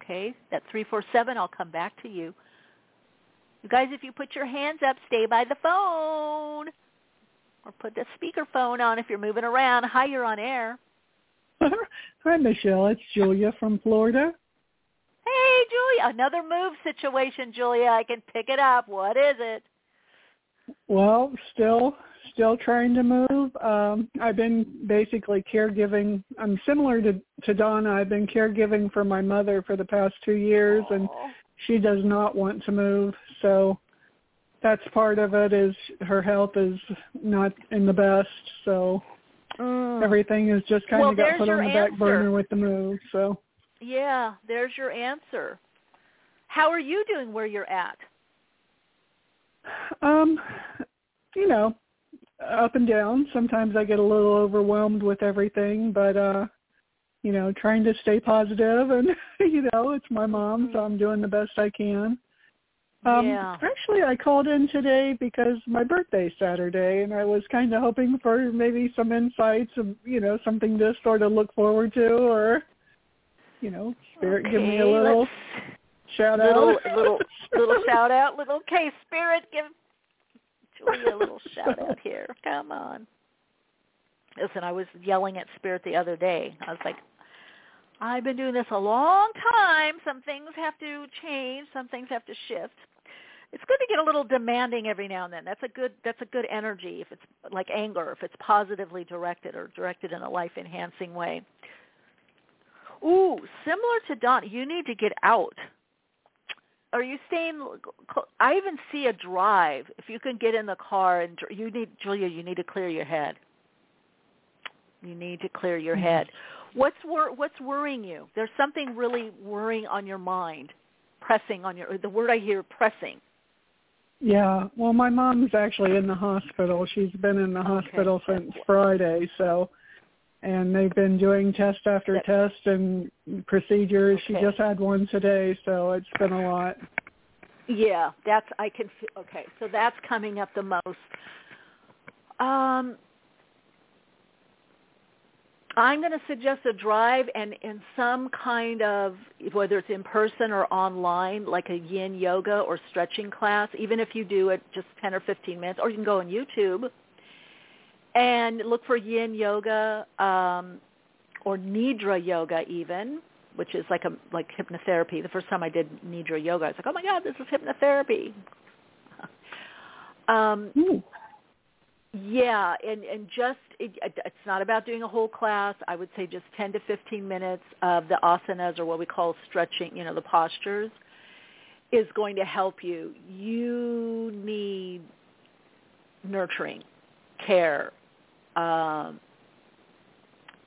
[SPEAKER 3] Okay, at 347, I'll come back to you. You guys, if you put your hands up, stay by the phone. Or put the speakerphone on if you're moving around. Hi, you're on air. [LAUGHS]
[SPEAKER 6] Hi, Michelle. It's Julia from Florida.
[SPEAKER 3] Hey, Julia. Another move situation, Julia. I can pick it up. What is it?
[SPEAKER 6] Well, still still trying to move. Um, I've been basically caregiving. I'm similar to to Donna. I've been caregiving for my mother for the past two years, and she does not want to move. So that's part of it. Is her health is not in the best. So everything is just kind
[SPEAKER 3] Well,
[SPEAKER 6] of got put on the back burner with the move. So
[SPEAKER 3] Yeah, there's your answer. How are you doing where you're at?
[SPEAKER 6] Um, you know, up and down. Sometimes I get a little overwhelmed with everything, but uh, you know, trying to stay positive and [LAUGHS] you know, it's my mom, so I'm doing the best I can. Um
[SPEAKER 3] Yeah.
[SPEAKER 6] actually I called in today because my birthday's Saturday and I was kind of hoping for maybe some insights of, you know, something to sort of look forward to or you know, spirit give me a little
[SPEAKER 3] let's-
[SPEAKER 6] shout
[SPEAKER 3] little
[SPEAKER 6] out.
[SPEAKER 3] little little [LAUGHS] shout out. Little K spirit, give Julia a little shout out here. Come on. Listen, I was yelling at spirit the other day. I was like, I've been doing this a long time. Some things have to change. Some things have to shift. It's good to get a little demanding every now and then. That's a good that's a good energy if it's like anger, if it's positively directed or directed in a life enhancing way. Ooh, similar to Don, you need to get out. Are you staying? I even see a drive. If you can get in the car and you need Julia, you need to clear your head. You need to clear your mm-hmm. head. What's wor- what's worrying you? There's something really worrying on your mind, pressing on your. The word I hear, pressing.
[SPEAKER 6] Yeah. Well, my mom's actually in the hospital. She's been in the hospital since Friday, so and they've been doing test after test and procedures. She just had one today, so it's been a lot.
[SPEAKER 3] Yeah, that's I can. feel Okay, so that's coming up the most. Um, I'm going to suggest a drive and in some kind of whether it's in person or online, like a Yin yoga or stretching class. Even if you do it just 10 or 15 minutes, or you can go on YouTube and look for Yin yoga um, or Nidra yoga even, which is like a like hypnotherapy. The first time I did Nidra yoga, I was like, oh my god, this is hypnotherapy. [LAUGHS] Um, yeah, and and just it, it's not about doing a whole class. I would say just 10 to 15 minutes of the asanas or what we call stretching, you know, the postures is going to help you. You need nurturing, care. Um,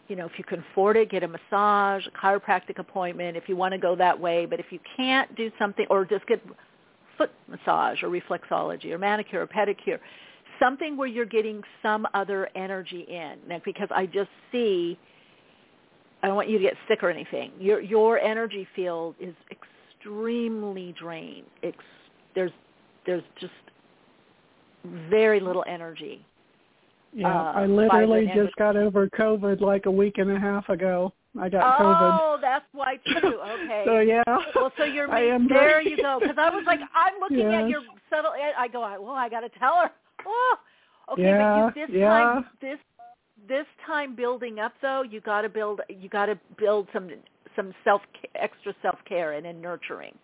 [SPEAKER 3] you know, if you can afford it, get a massage, a chiropractic appointment if you want to go that way. But if you can't do something, or just get foot massage or reflexology or manicure or pedicure, something where you're getting some other energy in. Now, because I just see, I don't want you to get sick or anything. Your your energy field is extremely drained. Ex- there's there's just very little energy.
[SPEAKER 6] Yeah,
[SPEAKER 3] Uh,
[SPEAKER 6] I literally just got over COVID like a week and a half ago. I got COVID.
[SPEAKER 3] Oh, that's why too. [LAUGHS] Okay.
[SPEAKER 6] So yeah.
[SPEAKER 3] Well, so you're [LAUGHS]
[SPEAKER 6] I am
[SPEAKER 3] there.
[SPEAKER 6] very-
[SPEAKER 3] You go. Because I was like, I'm looking at your subtle. I go, well, I got to tell her. Oh, okay.
[SPEAKER 6] Yeah,
[SPEAKER 3] but you, this
[SPEAKER 6] yeah.
[SPEAKER 3] time, this this time building up though, you got to build. You got to build some some self extra self care and in nurturing.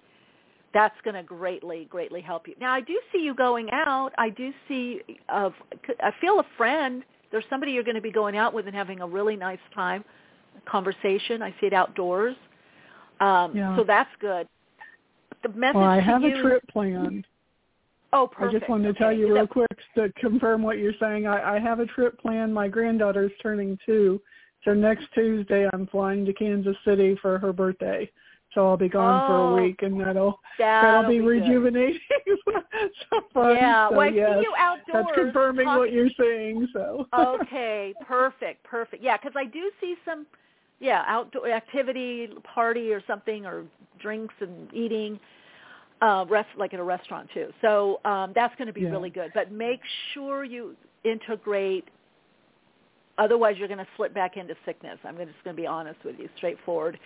[SPEAKER 3] That's going to greatly greatly help you. Now, I do see you going out. I do see. Of I feel a friend. There's somebody you're going to be going out with and having a really nice time conversation. I see it outdoors. Um,
[SPEAKER 6] Yeah.
[SPEAKER 3] So that's good. The message
[SPEAKER 6] Well, I have
[SPEAKER 3] you,
[SPEAKER 6] a trip planned.
[SPEAKER 3] Oh, perfect.
[SPEAKER 6] I just wanted to tell you real quick to confirm what you're saying. I, I have a trip planned. My granddaughter's turning two, so next Tuesday I'm flying to Kansas City for her birthday. So I'll be gone for
[SPEAKER 3] Oh,
[SPEAKER 6] a week, and that'll
[SPEAKER 3] that'll
[SPEAKER 6] that'll be,
[SPEAKER 3] be
[SPEAKER 6] rejuvenating. [LAUGHS] so fun.
[SPEAKER 3] Yeah,
[SPEAKER 6] so,
[SPEAKER 3] well, I
[SPEAKER 6] yes,
[SPEAKER 3] see you outdoors.
[SPEAKER 6] That's confirming
[SPEAKER 3] talking.
[SPEAKER 6] what you're saying. So. [LAUGHS]
[SPEAKER 3] okay, perfect, perfect. Yeah, because I do see some, yeah, outdoor activity, party or something, or drinks and eating, uh, rest like at a restaurant too. So um, that's going to be
[SPEAKER 6] Yeah.
[SPEAKER 3] really good. But make sure you integrate. Otherwise, you're going to slip back into sickness. I'm just going to be honest with you, straightforward.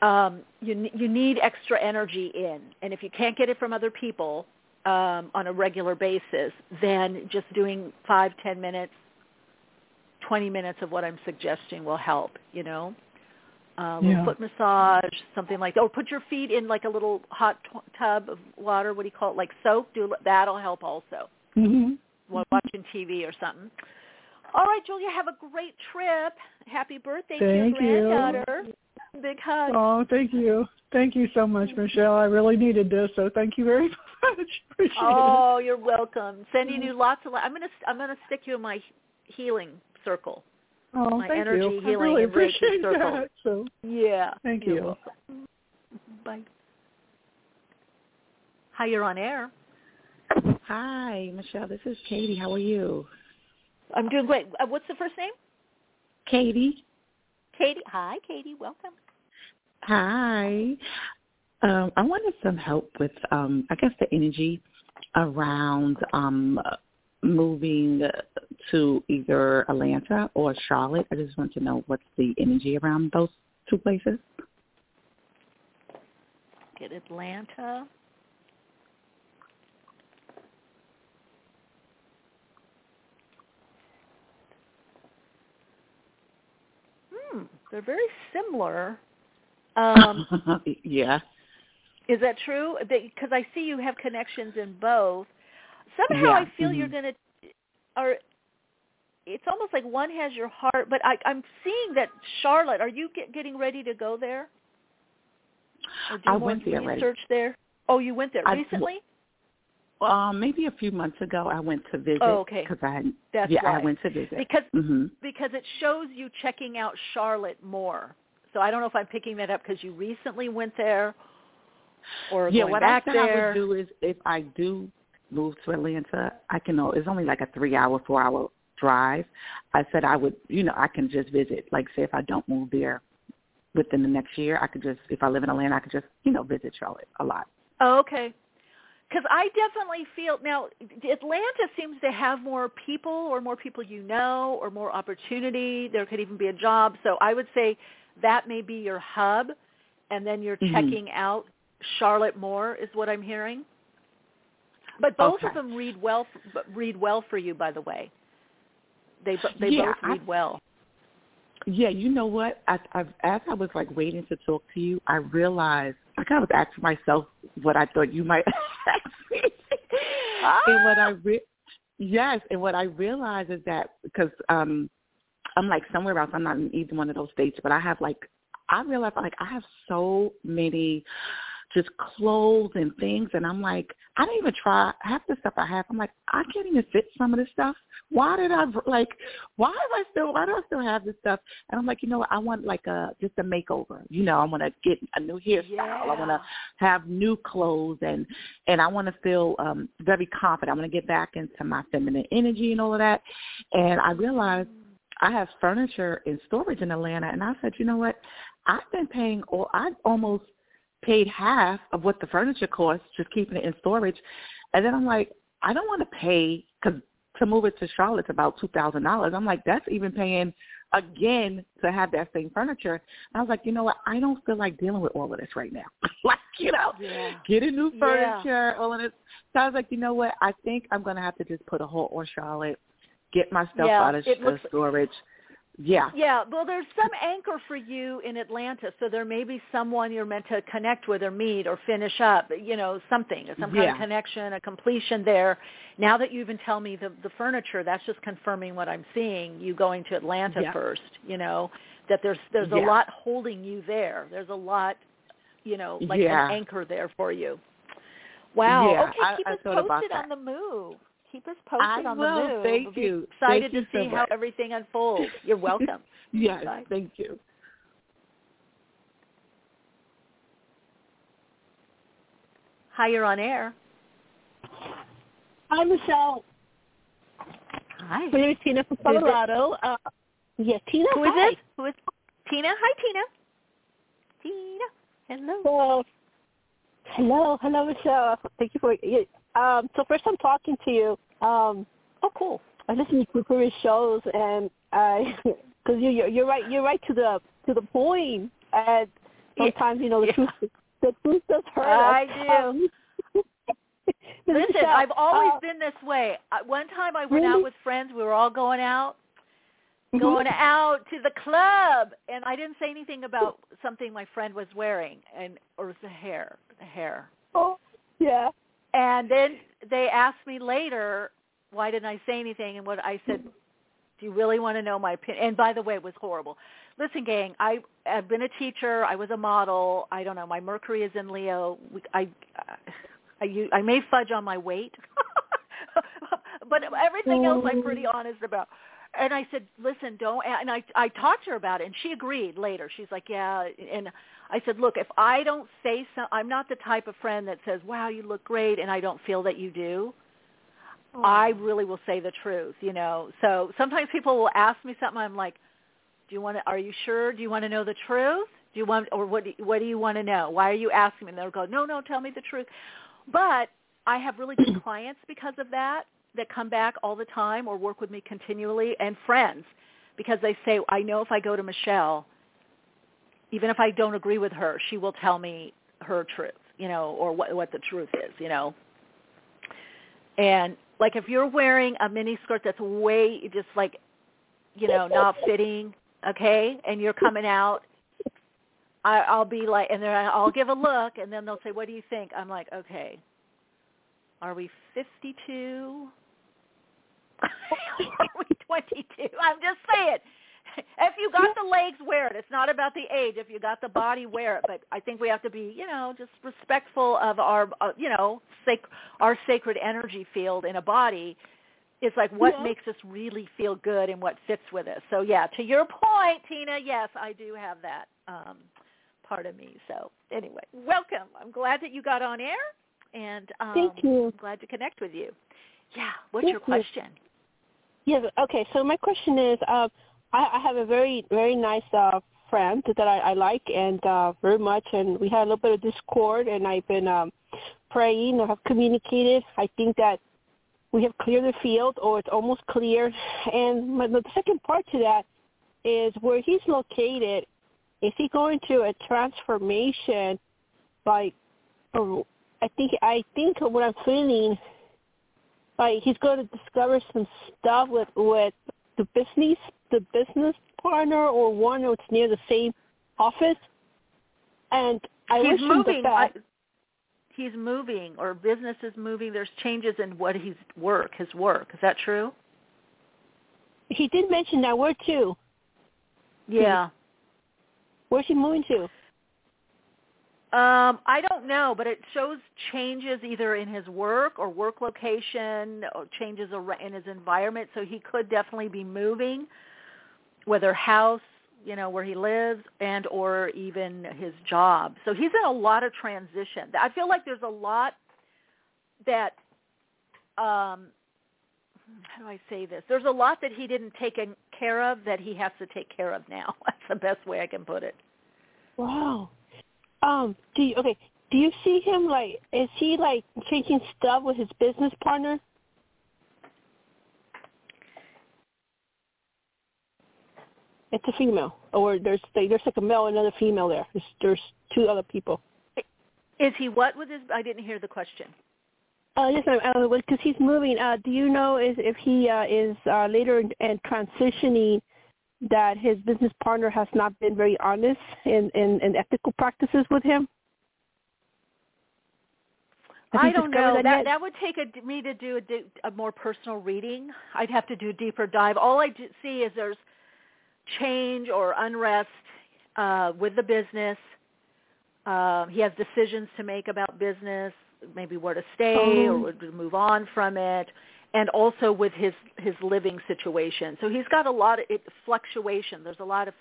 [SPEAKER 3] Um, you you need extra energy in, and if you can't get it from other people um, on a regular basis, then just doing five, ten minutes 20 minutes of what I'm suggesting will help, you know. Little
[SPEAKER 6] Yeah.
[SPEAKER 3] foot massage, something like that. Or put your feet in like a little hot t- tub of water. What do you call it? Like soak. Do that'll help also.
[SPEAKER 6] hmm
[SPEAKER 3] While watching TV or something. All right, Julia. Have a great trip. Happy birthday
[SPEAKER 6] Thank
[SPEAKER 3] to your
[SPEAKER 6] you.
[SPEAKER 3] Granddaughter. Big hug.
[SPEAKER 6] Oh, thank you. Thank you so much, Michelle. I really needed this, so thank you very [LAUGHS] much. Appreciate
[SPEAKER 3] Oh, you're welcome. Sending you lots of. Love. I'm gonna I'm gonna stick you in my healing circle.
[SPEAKER 6] Oh,
[SPEAKER 3] my
[SPEAKER 6] thank
[SPEAKER 3] energy
[SPEAKER 6] you. I really appreciate
[SPEAKER 3] circle.
[SPEAKER 6] that. So,
[SPEAKER 3] Yeah.
[SPEAKER 6] thank
[SPEAKER 3] you're
[SPEAKER 6] you.
[SPEAKER 3] welcome. Bye. Hi, you're on air.
[SPEAKER 7] Hi, Michelle. This is Katie. How are you?
[SPEAKER 3] I'm doing great. Uh, what's the first name?
[SPEAKER 7] Katie.
[SPEAKER 3] Katie. Hi, Katie. Welcome.
[SPEAKER 7] Hi. Um, I wanted some help with, um, I guess, the energy around um, moving to either Atlanta or Charlotte. I just want to know what's the energy around those two places.
[SPEAKER 3] Get Atlanta. Hmm. They're very similar. [LAUGHS] Um,
[SPEAKER 7] yeah.
[SPEAKER 3] is that true? Because I see you have connections in both. Somehow
[SPEAKER 7] Yeah,
[SPEAKER 3] I feel you're
[SPEAKER 7] mhm.
[SPEAKER 3] going to, or it's almost like one has your heart, but I, I'm seeing that Charlotte. Are you get, getting ready to go there?
[SPEAKER 7] I went there already.
[SPEAKER 3] research there. Oh, you went there
[SPEAKER 7] I-
[SPEAKER 3] recently?
[SPEAKER 7] Um, maybe a few months ago, I went to visit.
[SPEAKER 3] Oh, okay.
[SPEAKER 7] Because I,
[SPEAKER 3] That's
[SPEAKER 7] yeah,
[SPEAKER 3] why.
[SPEAKER 7] I went to visit.
[SPEAKER 3] Because
[SPEAKER 7] hmm
[SPEAKER 3] because it shows you checking out Charlotte more. So I don't know if I'm picking that up because you recently went there or
[SPEAKER 7] yeah, what I said
[SPEAKER 3] there.
[SPEAKER 7] I would do is if I do move to Atlanta, I can. know It's only like a three-hour, four-hour drive. I said I would, you know, I can just visit. Like, say if I don't move there within the next year, I could just, if I live in Atlanta, I could just, you know, visit Charlotte a lot.
[SPEAKER 3] Oh, okay. Because I definitely feel now Atlanta seems to have more people or more people you know or more opportunity. There could even be a job. So I would say that may be your hub, and then you're
[SPEAKER 7] Mhm.
[SPEAKER 3] checking out Charlotte more is what I'm hearing. But both
[SPEAKER 7] Okay.
[SPEAKER 3] of them read well. Read well for you, by the way. They they
[SPEAKER 7] Yeah,
[SPEAKER 3] both
[SPEAKER 7] I-
[SPEAKER 3] read well.
[SPEAKER 7] Yeah, you know what? I, I, as I was like waiting to talk to you, I realized I kind of was asking myself what I thought you might [LAUGHS] ask me, and what I re- yes, and what I realized is that because um I'm like somewhere else. I'm not in either one of those states, but I have like I realize like I have so many just clothes and things, and I'm like I didn't even try half the stuff I have. I'm like I can't even fit some of this stuff. Why did I like? Why am I still? Why do I still have this stuff? And I'm like, you know what? I want like a just a makeover. You know, I want to get a new hairstyle. I want to have new clothes, and and I want to feel um very confident. I want to get back into my feminine energy and all of that. And I realized I have furniture in storage in Atlanta, and I said, you know what? I've been paying, or I've almost paid half of what the furniture costs just keeping it in storage. And then I'm like, I don't want to pay because to move it to Charlotte's about two thousand dollars. I'm like, that's even paying again to have that same furniture. And I was like, you know what? I don't feel like dealing with all of this right now. [LAUGHS] like, you know,
[SPEAKER 3] Yeah.
[SPEAKER 7] getting new
[SPEAKER 3] Yeah.
[SPEAKER 7] furniture, all of this. So I was like, you know what? I think I'm gonna have to just put a halt on Charlotte, get my stuff
[SPEAKER 3] Yeah,
[SPEAKER 7] out of
[SPEAKER 3] looks-
[SPEAKER 7] storage. Yeah.
[SPEAKER 3] Yeah, well, there's some anchor for you in Atlanta, so there may be someone you're meant to connect with or meet or finish up, you know, something, some kind
[SPEAKER 7] Yeah.
[SPEAKER 3] of connection, a completion there. Now that you even tell me the the furniture, that's just confirming what I'm seeing. You going to Atlanta
[SPEAKER 7] Yeah.
[SPEAKER 3] first, you know, that there's there's a lot holding you there. There's a lot, you know, like
[SPEAKER 7] Yeah.
[SPEAKER 3] an anchor there for you. Wow.
[SPEAKER 7] Yeah,
[SPEAKER 3] okay, keep
[SPEAKER 7] I
[SPEAKER 3] us
[SPEAKER 7] about
[SPEAKER 3] posted on the move. Keep us posted
[SPEAKER 7] I
[SPEAKER 3] on
[SPEAKER 7] will.
[SPEAKER 3] the move.
[SPEAKER 7] Thank
[SPEAKER 3] We'll be
[SPEAKER 7] you.
[SPEAKER 3] Excited
[SPEAKER 7] Thank you
[SPEAKER 3] to see
[SPEAKER 7] so
[SPEAKER 3] how
[SPEAKER 7] much.
[SPEAKER 3] everything unfolds. You're welcome. [LAUGHS]
[SPEAKER 7] Yes,
[SPEAKER 3] Bye.
[SPEAKER 7] thank you.
[SPEAKER 3] Hi, you're on air.
[SPEAKER 8] Hi, Michelle.
[SPEAKER 3] Hi.
[SPEAKER 8] My name is Tina from Colorado. Uh, yes, Tina.
[SPEAKER 3] Who is
[SPEAKER 8] hi.
[SPEAKER 3] it? Who is Tina? Hi, Tina. Tina. Hello.
[SPEAKER 8] Hello. Hello, hello, Michelle. Thank you for. Um, so first, I'm talking to you. Um,
[SPEAKER 3] oh, cool.
[SPEAKER 8] I listen to previous shows, and I, [LAUGHS] because you, you're, you're right, you're right to the to the point. and sometimes you know the
[SPEAKER 3] Yeah.
[SPEAKER 8] truth, the truth does hurt
[SPEAKER 3] I do.
[SPEAKER 8] Um, [LAUGHS]
[SPEAKER 3] Listen, I've always
[SPEAKER 8] uh,
[SPEAKER 3] been this way. One time I went out with friends. We were all going out,
[SPEAKER 8] Mhm.
[SPEAKER 3] going out to the club, and I didn't say anything about something my friend was wearing, and or it was the hair, the hair.
[SPEAKER 8] Oh, yeah.
[SPEAKER 3] And then they asked me later, why didn't I say anything? And what I said, do you really want to know my opinion? And by the way, it was horrible. Listen, gang, I I've been a teacher. I was a model. I don't know. My Mercury is in Leo. I, I, I may fudge on my weight, [LAUGHS] but everything else I'm pretty honest about. And I said, listen, don't. And I, I talked to her about it, and she agreed later. She's like, yeah. And I said, look, if I don't say so, I'm not the type of friend that says, wow, you look great, and I don't feel that you do. Oh. I really will say the truth, you know. So sometimes people will ask me something. I'm like, do you want to? Are you sure? Do you want to know the truth? Do you want, or what? Do you, what do you want to know? Why are you asking me? And they'll go, no, no, tell me the truth. But I have really good [CLEARS THROAT] clients because of that that come back all the time or work with me continually, and friends because they say, I know if I go to Michelle, even if I don't agree with her, she will tell me her truth, you know, or what what the truth is, you know. And like if you're wearing a mini skirt that's way just like, you know, not fitting, okay, and you're coming out, I, I'll be like, and then I'll give a look, and then they'll say, "What do you think?" I'm like, "Okay, are we 52? [LAUGHS] are we 22? I'm just saying." [LAUGHS] If you got the legs, wear it. It's not about the age. If you got the body, wear it. But I think we have to be, you know, just respectful of our, uh, you know, sac- our sacred energy field in a body. It's like what
[SPEAKER 8] Yeah.
[SPEAKER 3] makes us really feel good and what fits with us. So yeah, to your point, Tina, yes, I do have that um, part of me. So anyway, welcome. I'm glad that you got on air, and um,
[SPEAKER 8] Thank you.
[SPEAKER 3] I'm glad to connect with you. Yeah. What's
[SPEAKER 8] Thank
[SPEAKER 3] your
[SPEAKER 8] you.
[SPEAKER 3] question?
[SPEAKER 8] Yes. Okay. So my question is, uh, I, I have a very very nice uh, friend that I, I like and uh, very much, and we had a little bit of discord, and I've been um, praying. I have communicated. I think that we have cleared the field, or it's almost clear. And my, the second part to that is where he's located. Is he going through a transformation? Like, or I think I think what I'm feeling like he's going to discover some stuff with with the business the business partner or one that's near the same office and I
[SPEAKER 3] he's
[SPEAKER 8] wish
[SPEAKER 3] moving. I, he's moving, or business is moving. There's changes in what he's work, his work. Is that true?
[SPEAKER 8] he did mention that where to
[SPEAKER 3] Yeah.
[SPEAKER 8] where's he moving to
[SPEAKER 3] Um, I don't know, but it shows changes either in his work or work location or changes in his environment. So he could definitely be moving, whether house, you know, where he lives and or even his job. So he's in a lot of transition. I feel like there's a lot that um how do I say this? There's a lot that he didn't take care of that he has to take care of now. [LAUGHS] That's the best way I can put it.
[SPEAKER 8] wow um do you okay do you see him like is he like changing stuff with his business partner it's a female or there's there's like a male and another female there there's, there's two other people
[SPEAKER 3] Is he what with his I didn't hear the question.
[SPEAKER 8] Uh, yes, ma'am. Uh, because he's moving. Uh, do you know is, if he uh, is uh, later in, in transitioning that his business partner has not been very honest in, in, in ethical practices with him?
[SPEAKER 3] I don't know.
[SPEAKER 8] That,
[SPEAKER 3] That that would take a, me to do a, a more personal reading. I'd have to do a deeper dive. All I see is there's change or unrest uh, with the business. Uh, he has decisions to make about business, maybe where to stay or
[SPEAKER 8] Oh.
[SPEAKER 3] where to move on from it, and also with his his living situation. So he's got a lot of it, fluctuation. There's a lot of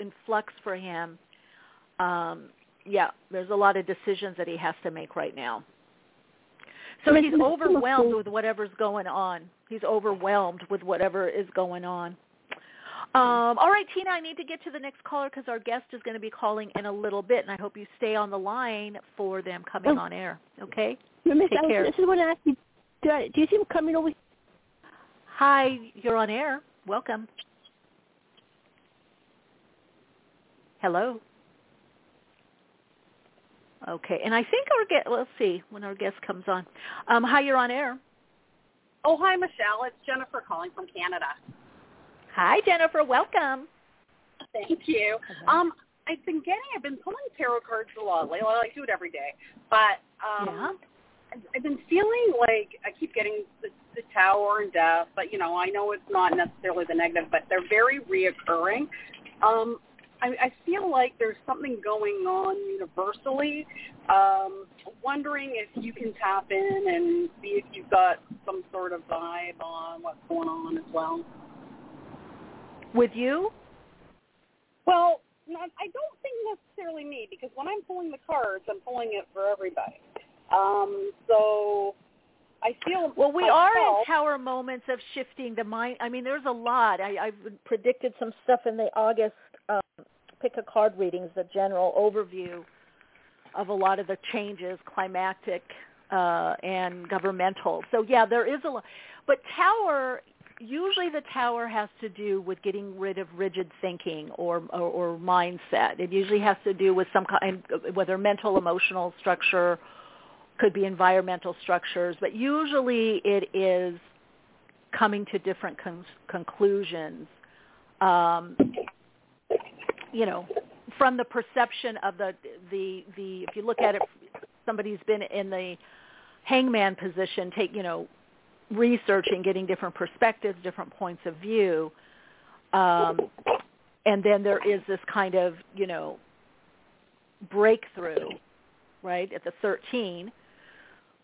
[SPEAKER 3] in flux for him. Um, yeah, there's a lot of decisions that he has to make right now. So he's overwhelmed with whatever's going on. He's overwhelmed with whatever is going on. Um, all right, Tina, I need to get to the next caller because our guest is going to be calling in a little bit, and I hope you stay on the line for them coming
[SPEAKER 8] Oh.
[SPEAKER 3] on air. Okay?
[SPEAKER 8] Miss,
[SPEAKER 3] Take
[SPEAKER 8] I,
[SPEAKER 3] care.
[SPEAKER 8] this is what I asked you. Do, I, do you see him coming over?
[SPEAKER 3] Hi, you're on air. Welcome. Hello. Okay, and I think our guest. Let's see when our guest comes on. Um, hi, you're on air.
[SPEAKER 9] Oh, hi, Michelle. It's Jennifer calling from Canada.
[SPEAKER 3] Hi, Jennifer. Welcome.
[SPEAKER 9] Thank you. Um, I've been getting, I've been pulling tarot cards a lot lately. Well, I do it every day, but um,
[SPEAKER 3] Yeah.
[SPEAKER 9] I've- been feeling like I keep getting the, the Tower and Death, but you know, I know it's not necessarily the negative, but they're very reoccurring. Um, I, I feel like there's something going on universally. Um, wondering if you can tap in and see if you've got some sort of vibe on what's going on as well.
[SPEAKER 3] With you?
[SPEAKER 9] Well, not, I don't think necessarily me because when I'm pulling the cards, I'm pulling it for everybody. Um, so I feel
[SPEAKER 3] Well, we
[SPEAKER 9] myself,
[SPEAKER 3] are in tower moments of shifting the mind. I mean, there's a lot. I, I've predicted some stuff in the August um, pick a card readings, the general overview of a lot of the changes, climactic uh, and governmental. So yeah, there is a lot. But tower, usually the tower has to do with getting rid of rigid thinking or, or, or mindset. It usually has to do with some kind, whether mental, emotional structure, could be environmental structures, but usually it is coming to different con- conclusions. Um, you know, from the perception of the the the if you look at it, somebody's been in the hangman position, take you know, researching, getting different perspectives, different points of view, um, and then there is this kind of you know breakthrough, right at the thirteen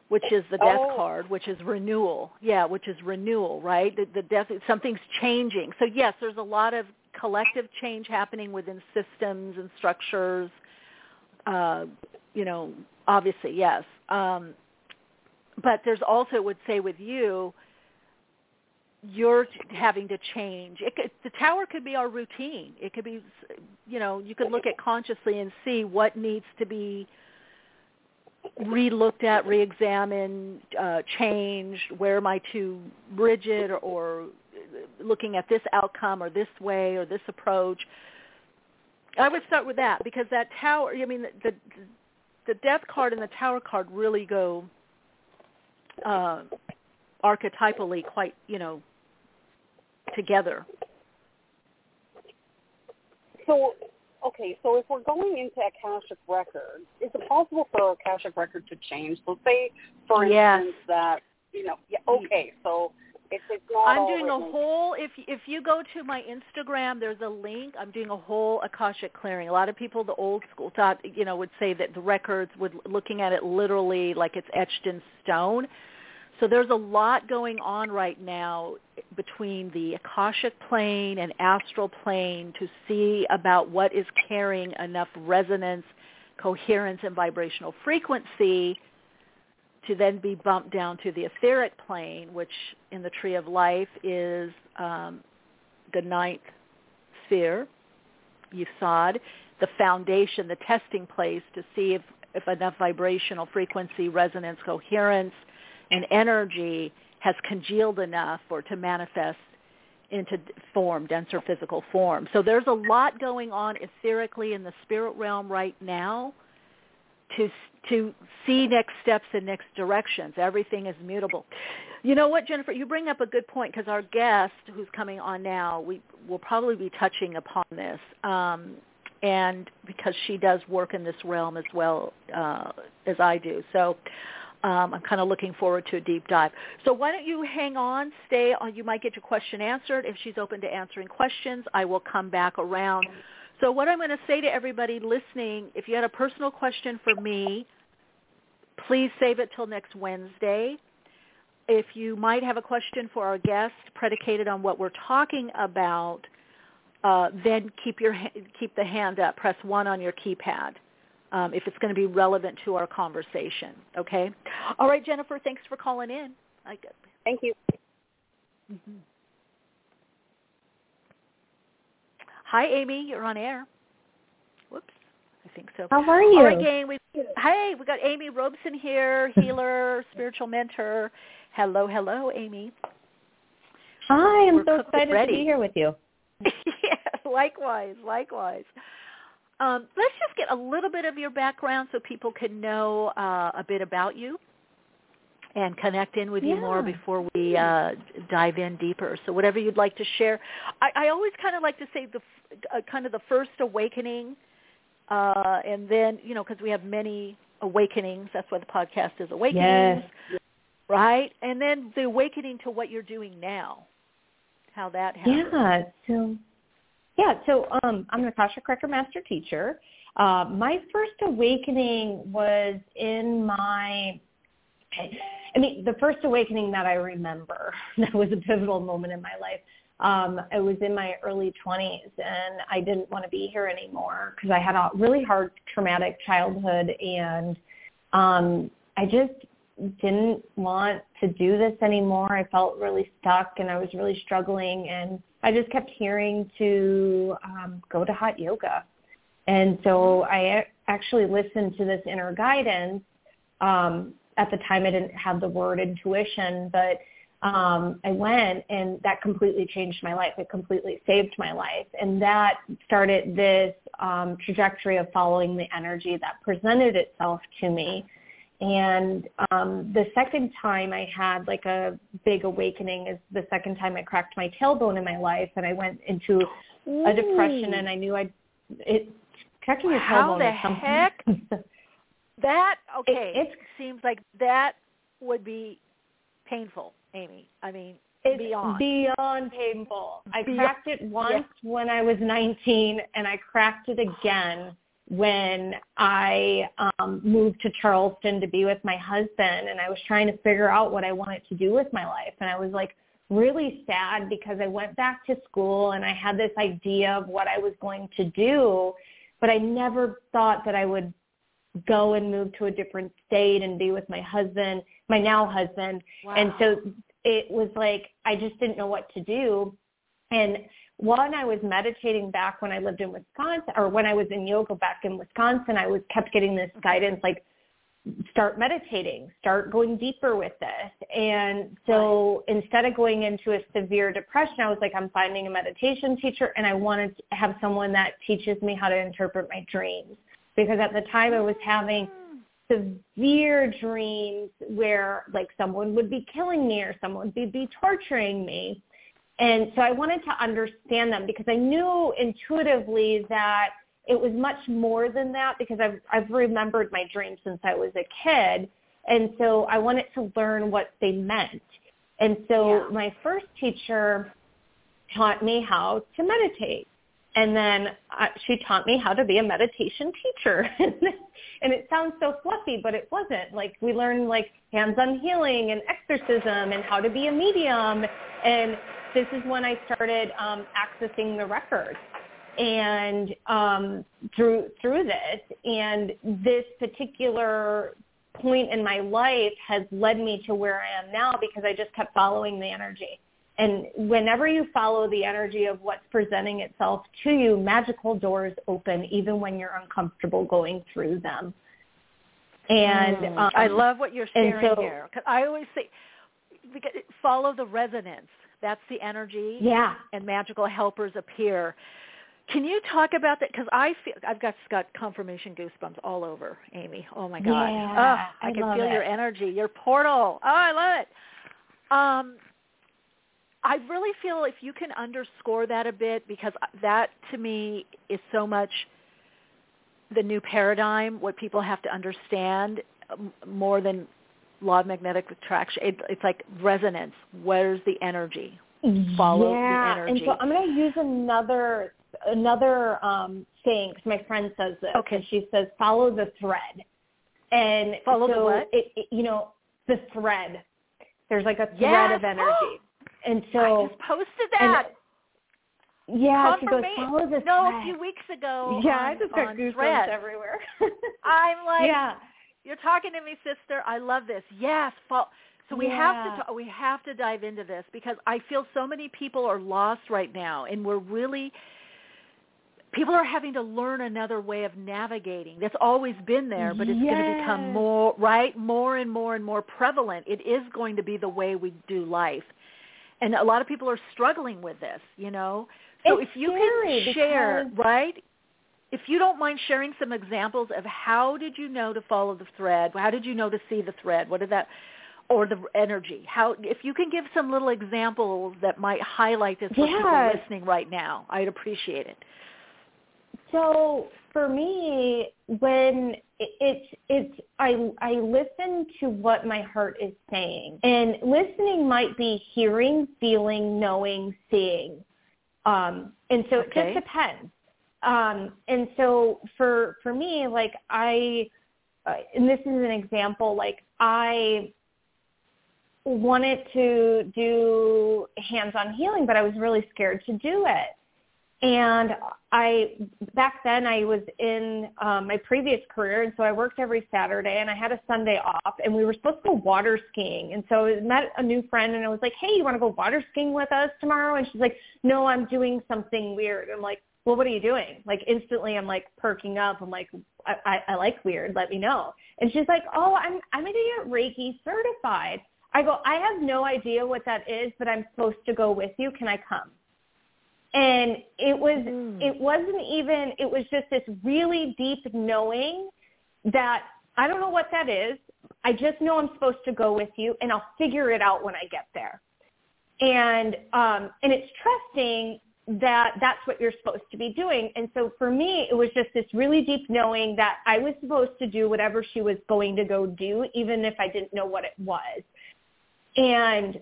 [SPEAKER 3] which is the death
[SPEAKER 9] Oh.
[SPEAKER 3] card, which is renewal. Yeah, which is renewal, right? The, the death, something's changing. So yes, there's a lot of collective change happening within systems and structures. Uh, you know, obviously, yes. Um, but there's also, would say, with you, you're having to change. It could, the tower could be our routine. It could be, you know, you could look at consciously and see what needs to be re-looked at, re-examined, uh, changed, where am I too rigid or, or looking at this outcome or this way or this approach. I would start with that because that tower, I mean, the, the, death card and the tower card really go uh, archetypally quite, you know, together.
[SPEAKER 9] So, okay, so if we're going into Akashic records, is it possible for Akashic record to change? So say, for
[SPEAKER 3] Yes.
[SPEAKER 9] instance, that, you know, yeah, mm. okay, so if it's not
[SPEAKER 3] I'm doing a whole. If if you go to my Instagram, there's a link. I'm doing a whole akashic clearing. A lot of people, the old school, thought you know would say that the records would looking at it literally like it's etched in stone. So there's a lot going on right now between the akashic plane and astral plane to see about what is carrying enough resonance, coherence, and vibrational frequency to then be bumped down to the etheric plane, which in the tree of life is um, the ninth sphere, Yesod, the foundation, the testing place to see if, if enough vibrational frequency, resonance, coherence, and energy has congealed enough for to manifest into form, denser physical form. So there's a lot going on etherically in the spirit realm right now to to see next steps and next directions. Everything is mutable. You know what, Jennifer? You bring up a good point because our guest, who's coming on now, we will probably be touching upon this, um, and because she does work in this realm as well uh, as I do. So um, I'm kind of looking forward to a deep dive. So why don't you hang on, stay on. You might get your question answered. If she's open to answering questions, I will come back around. So what I'm going to say to everybody listening, if you had a personal question for me, please save it till next Wednesday. If you might have a question for our guest predicated on what we're talking about, uh, then keep your keep the hand up. Press one on your keypad. Um, if it's going to be relevant to our conversation. Okay. All right, Jennifer. Thanks for calling in. I,
[SPEAKER 10] Thank you.
[SPEAKER 3] Mm-hmm. Hi, Amy. You're on air. Whoops. I think so.
[SPEAKER 11] How are you?
[SPEAKER 3] All right, gang. We, hey, we got Amy Robeson here, healer, [LAUGHS] spiritual mentor. Hello, hello, Amy.
[SPEAKER 11] Hi, I'm
[SPEAKER 3] We're
[SPEAKER 11] so excited
[SPEAKER 3] ready.
[SPEAKER 11] to be here with you. [LAUGHS]
[SPEAKER 3] yes, likewise, likewise. Um, let's just get a little bit of your background so people can know uh, a bit about you and connect in with you more before we uh, dive in deeper. So whatever you'd like to share. I, I always kind of like to say the uh, kind of the first awakening, uh, and then you know because we have many awakenings. That's why the podcast is awakenings,
[SPEAKER 11] Yes.
[SPEAKER 3] right? And then the awakening to what you're doing now, how that happened.
[SPEAKER 11] Yeah. So, yeah. So, um, I'm an Akashic Records Master Teacher. Uh, my first awakening was in my. I mean, the first awakening that I remember [LAUGHS] that was a pivotal moment in my life. Um, it was in my early 20s, and I didn't want to be here anymore because I had a really hard traumatic childhood, and um, I just didn't want to do this anymore. I felt really stuck and I was really struggling and I just kept hearing to um, go to hot yoga. And so I actually listened to this inner guidance. Um, at the time I didn't have the word intuition, but um, I went and that completely changed my life. It completely saved my life. And that started this um, trajectory of following the energy that presented itself to me. And um, the second time I had like a big awakening is the second time I cracked my tailbone in my life, and I went into a depression, and I knew I it cracking your
[SPEAKER 3] How
[SPEAKER 11] tailbone
[SPEAKER 3] the
[SPEAKER 11] is something.
[SPEAKER 3] heck? [LAUGHS] That okay?
[SPEAKER 11] It-
[SPEAKER 3] It seems like that would be painful, Amy. I mean,
[SPEAKER 11] It's
[SPEAKER 3] beyond.
[SPEAKER 11] beyond painful. I
[SPEAKER 3] Beyond-
[SPEAKER 11] cracked it once when I was 19, and I cracked it again when I um, moved to Charleston to be with my husband, and I was trying to figure out what I wanted to do with my life, and I was like really sad because I went back to school and I had this idea of what I was going to do, but I never thought that I would go and move to a different state and be with my husband, my now husband. And so it was like I just didn't know what to do. And when I was meditating back when I lived in Wisconsin or when I was in yoga back in Wisconsin, I was kept getting this mm-hmm. guidance like start meditating, start going deeper with this. And so instead of going into a severe depression, I was like, I'm finding a meditation teacher and I wanted to have someone that teaches me how to interpret my dreams. Because at the time I was having ah. severe dreams where like someone would be killing me or someone would be torturing me. And so I wanted to understand them because I knew intuitively that it was much more than that because I've I've remembered my dreams since I was a kid. And so I wanted to learn what they meant. And so my first teacher taught me how to meditate. And then uh, she taught me how to be a meditation teacher. [LAUGHS] and it sounds so fluffy, but it wasn't. Like we learned like hands-on healing and exorcism and how to be a medium. And this is when I started um, accessing the records and um, through through this. And this particular point in my life has led me to where I am now because I just kept following the energy. And whenever you follow the energy of what's presenting itself to you, magical doors open even when you're uncomfortable going through them. And
[SPEAKER 3] Mm.
[SPEAKER 11] um,
[SPEAKER 3] I love what you're sharing
[SPEAKER 11] so-
[SPEAKER 3] here. 'Cause I always say, follow the resonance. That's the energy.
[SPEAKER 11] Yeah.
[SPEAKER 3] And magical helpers appear. Can you talk about that? Because I feel I've got got confirmation goosebumps all over, Amy. Oh my God.
[SPEAKER 11] Yeah,
[SPEAKER 3] oh, I,
[SPEAKER 11] I
[SPEAKER 3] can feel your energy, your portal. Oh, I love it. Um, I really feel if you can underscore that a bit because that to me is so much the new paradigm, what people have to understand more than law of magnetic attraction. It, it's like resonance. Where's the energy? Follow
[SPEAKER 11] yeah.
[SPEAKER 3] the energy.
[SPEAKER 11] And so I'm going to use another another um saying 'cause my friend says this.
[SPEAKER 3] Okay.
[SPEAKER 11] And she says follow the thread. And
[SPEAKER 3] Follow the
[SPEAKER 11] so
[SPEAKER 3] what?
[SPEAKER 11] It, it, you know, the thread. There's like a thread
[SPEAKER 3] Yes.
[SPEAKER 11] of energy. [GASPS] And so
[SPEAKER 3] I just posted that.
[SPEAKER 11] Yeah, she goes, follow the
[SPEAKER 3] no,
[SPEAKER 11] thread.
[SPEAKER 3] a few weeks ago.
[SPEAKER 11] Yeah,
[SPEAKER 3] on,
[SPEAKER 11] I just got goosebumps
[SPEAKER 3] Threads.
[SPEAKER 11] everywhere. [LAUGHS]
[SPEAKER 3] I'm like,
[SPEAKER 11] yeah.
[SPEAKER 3] You're talking to me, sister. I love this. Yes, fo- so we have to ta- we have to dive into this because I feel so many people are lost right now, and we're really people are having to learn another way of navigating. That's always been there, but it's going to become more right, more and more and more prevalent. It is going to be the way we do life, and a lot of people are struggling with this. You know, so
[SPEAKER 11] It's
[SPEAKER 3] if you can share, right? If you don't mind sharing some examples of how did you know to follow the thread? How did you know to see the thread? What did that or the energy? How if you can give some little examples that might highlight this for people
[SPEAKER 11] Yes.
[SPEAKER 3] listening right now, I'd appreciate it.
[SPEAKER 11] So for me, when it's it's I I listen to what my heart is saying, and listening might be hearing, feeling, knowing, seeing, um, and so it just depends. Um, and so for for me, like I, uh, and this is an example, like I wanted to do hands-on healing, but I was really scared to do it. And I back then I was in um, my previous career, and so I worked every Saturday, and I had a Sunday off, and we were supposed to go water skiing. And so I met a new friend, and I was like, "Hey, you want to go water skiing with us tomorrow?" And she's like, "No, I'm doing something weird." I'm like, "Well, what are you doing?" Like instantly, I'm like perking up. I'm like, I, I, "I like weird. Let me know." And she's like, "Oh, I'm I'm going to get Reiki certified." I go, "I have no idea what that is, but I'm supposed to go with you. Can I come?" and it was it wasn't even it was just this really deep knowing that I don't know what that is. I just know I'm supposed to go with you and I'll figure it out when I get there. And um and it's trusting that that's what you're supposed to be doing. And so for me it was just this really deep knowing that I was supposed to do whatever she was going to go do even if I didn't know what it was. And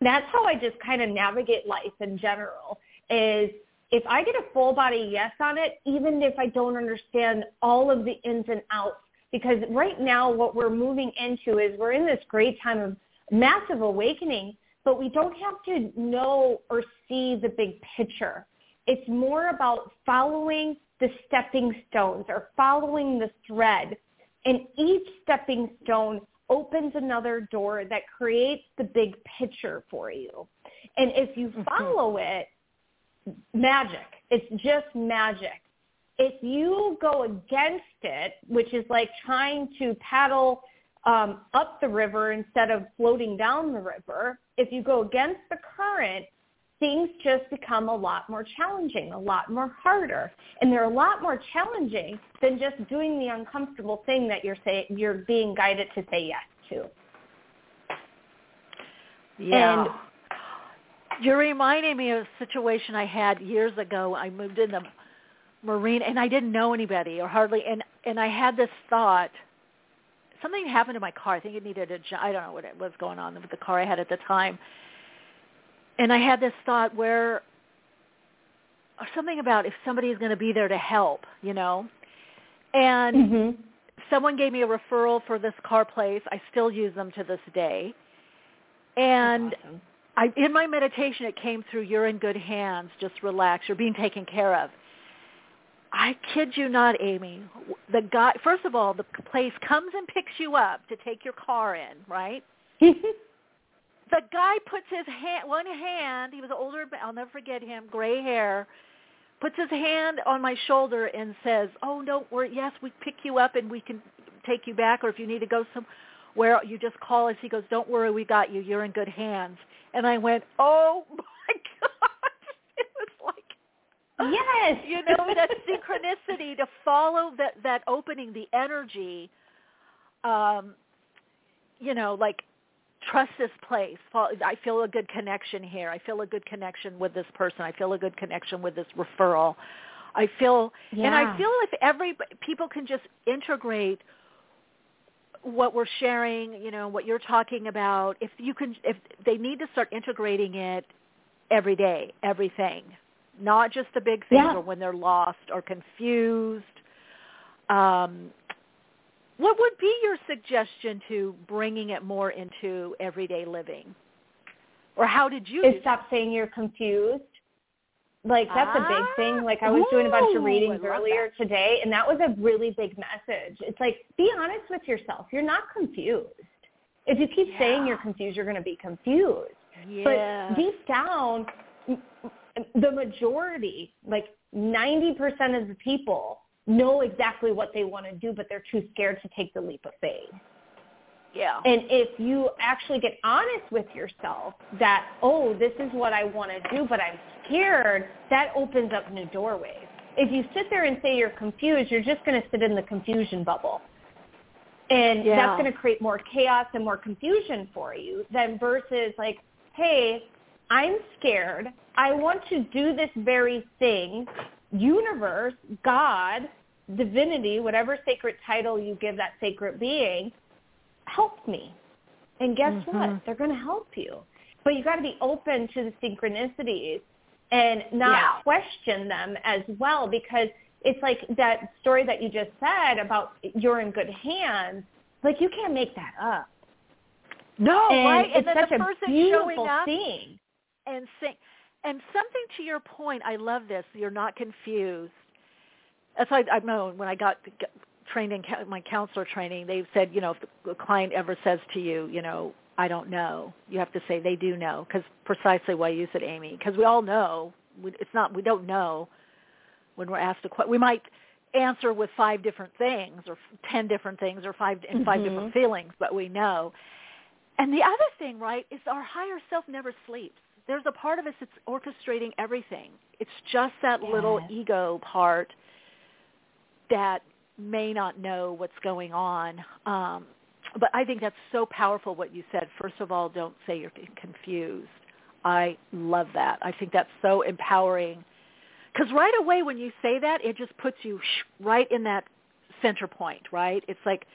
[SPEAKER 11] that's how I just kind of navigate life in general is if I get a full body yes on it, even if I don't understand all of the ins and outs, because right now what we're moving into is we're in this great time of massive awakening, but we don't have to know or see the big picture. It's more about following the stepping stones or following the thread. And each stepping stone opens another door that creates the big picture for you. And if you follow it, magic. It's just magic. If you go against it, which is like trying to paddle um, up the river instead of floating down the river, if you go against the current, things just become a lot more challenging, a lot more harder. And they're a lot more challenging than just doing the uncomfortable thing that you're say, you're being guided to say yes to.
[SPEAKER 3] Yeah.
[SPEAKER 11] And
[SPEAKER 3] You're reminding me of a situation I had years ago. I moved in the marine and I didn't know anybody or hardly and and I had this thought something happened to my car. I think it needed a I don't know what it was going on with the car I had at the time. And I had this thought where or something about if somebody is going to be there to help, you know. And
[SPEAKER 11] Mm-hmm.
[SPEAKER 3] someone gave me a referral for this car place. I still use them to this day. And I, in my meditation, it came through, you're in good hands, just relax, you're being taken care of. I kid you not, Amy. The guy, first of all, the place comes and picks you up to take your car in, right? [LAUGHS] the guy puts his hand, one hand, he was older, but I'll never forget him, gray hair, puts his hand on my shoulder and says, oh, don't worry, yes, we pick you up and we can take you back, or if you need to go somewhere, you just call us. He goes, don't worry, we got you. You're in good hands. And I went, oh, my [LAUGHS] God. It was like,
[SPEAKER 11] Yes. [LAUGHS]
[SPEAKER 3] you know, that synchronicity to follow that, that opening, the energy, um, you know, like trust this place. I feel a good connection here. I feel a good connection with this person. I feel a good connection with this referral. I feel, and I feel if every people can just integrate what we're sharing, you know, what you're talking about, if you can, if they need to start integrating it every day, everything, not just the big things
[SPEAKER 11] Yeah.
[SPEAKER 3] or when they're lost or confused. Um, what would be your suggestion to bringing it more into everyday living? Or how did you
[SPEAKER 11] is stop saying you're confused. Like that's
[SPEAKER 3] ah,
[SPEAKER 11] a big thing. Like I was doing a bunch of readings earlier
[SPEAKER 3] that.
[SPEAKER 11] today and that was a really big message. It's like be honest with yourself. You're not confused. If you keep
[SPEAKER 3] yeah.
[SPEAKER 11] saying you're confused, you're going to be confused.
[SPEAKER 3] Yeah.
[SPEAKER 11] But deep down the majority, like 90% of the people know exactly what they want to do, but they're too scared to take the leap of faith.
[SPEAKER 3] Yeah.
[SPEAKER 11] And if you actually get honest with yourself that, oh, this is what I want to do, but I'm scared, that opens up new doorways. If you sit there and say you're confused, you're just going to sit in the confusion bubble. And
[SPEAKER 3] yeah.
[SPEAKER 11] that's going to create more chaos and more confusion for you than versus like, hey, I'm scared. I want to do this very thing. Universe, God, divinity, whatever sacred title you give that sacred being, help me. And guess
[SPEAKER 3] mm-hmm.
[SPEAKER 11] what? They're going to help you. But you got to be open to the synchronicities and not
[SPEAKER 3] yeah.
[SPEAKER 11] question them as well because it's like that story that you just said about you're in good hands. Like you can't make that up.
[SPEAKER 3] No,
[SPEAKER 11] and
[SPEAKER 3] right?
[SPEAKER 11] It's
[SPEAKER 3] and
[SPEAKER 11] such
[SPEAKER 3] the
[SPEAKER 11] a beautiful
[SPEAKER 3] showing up
[SPEAKER 11] thing.
[SPEAKER 3] And sing, and something to your point, I love this. You're not confused. That's why I've known when I got trained in my counselor training, they said, you know, if the client ever says to you, you know, I don't know, you have to say they do know, because precisely why you said, Amy, because we all know. It's not we don't know when we're asked a question. We might answer with five different things, or ten different things, or five in 5
[SPEAKER 11] mm-hmm.
[SPEAKER 3] different feelings, but we know. And the other thing, right, is our higher self never sleeps. There's a part of us that's orchestrating everything. It's just that
[SPEAKER 11] yes.
[SPEAKER 3] little ego part that may not know what's going on. Um, but I think that's so powerful what you said. First of all, don't say you're confused. I love that. I think that's so empowering. Because right away when you say that, it just puts you right in that center point, right? It's like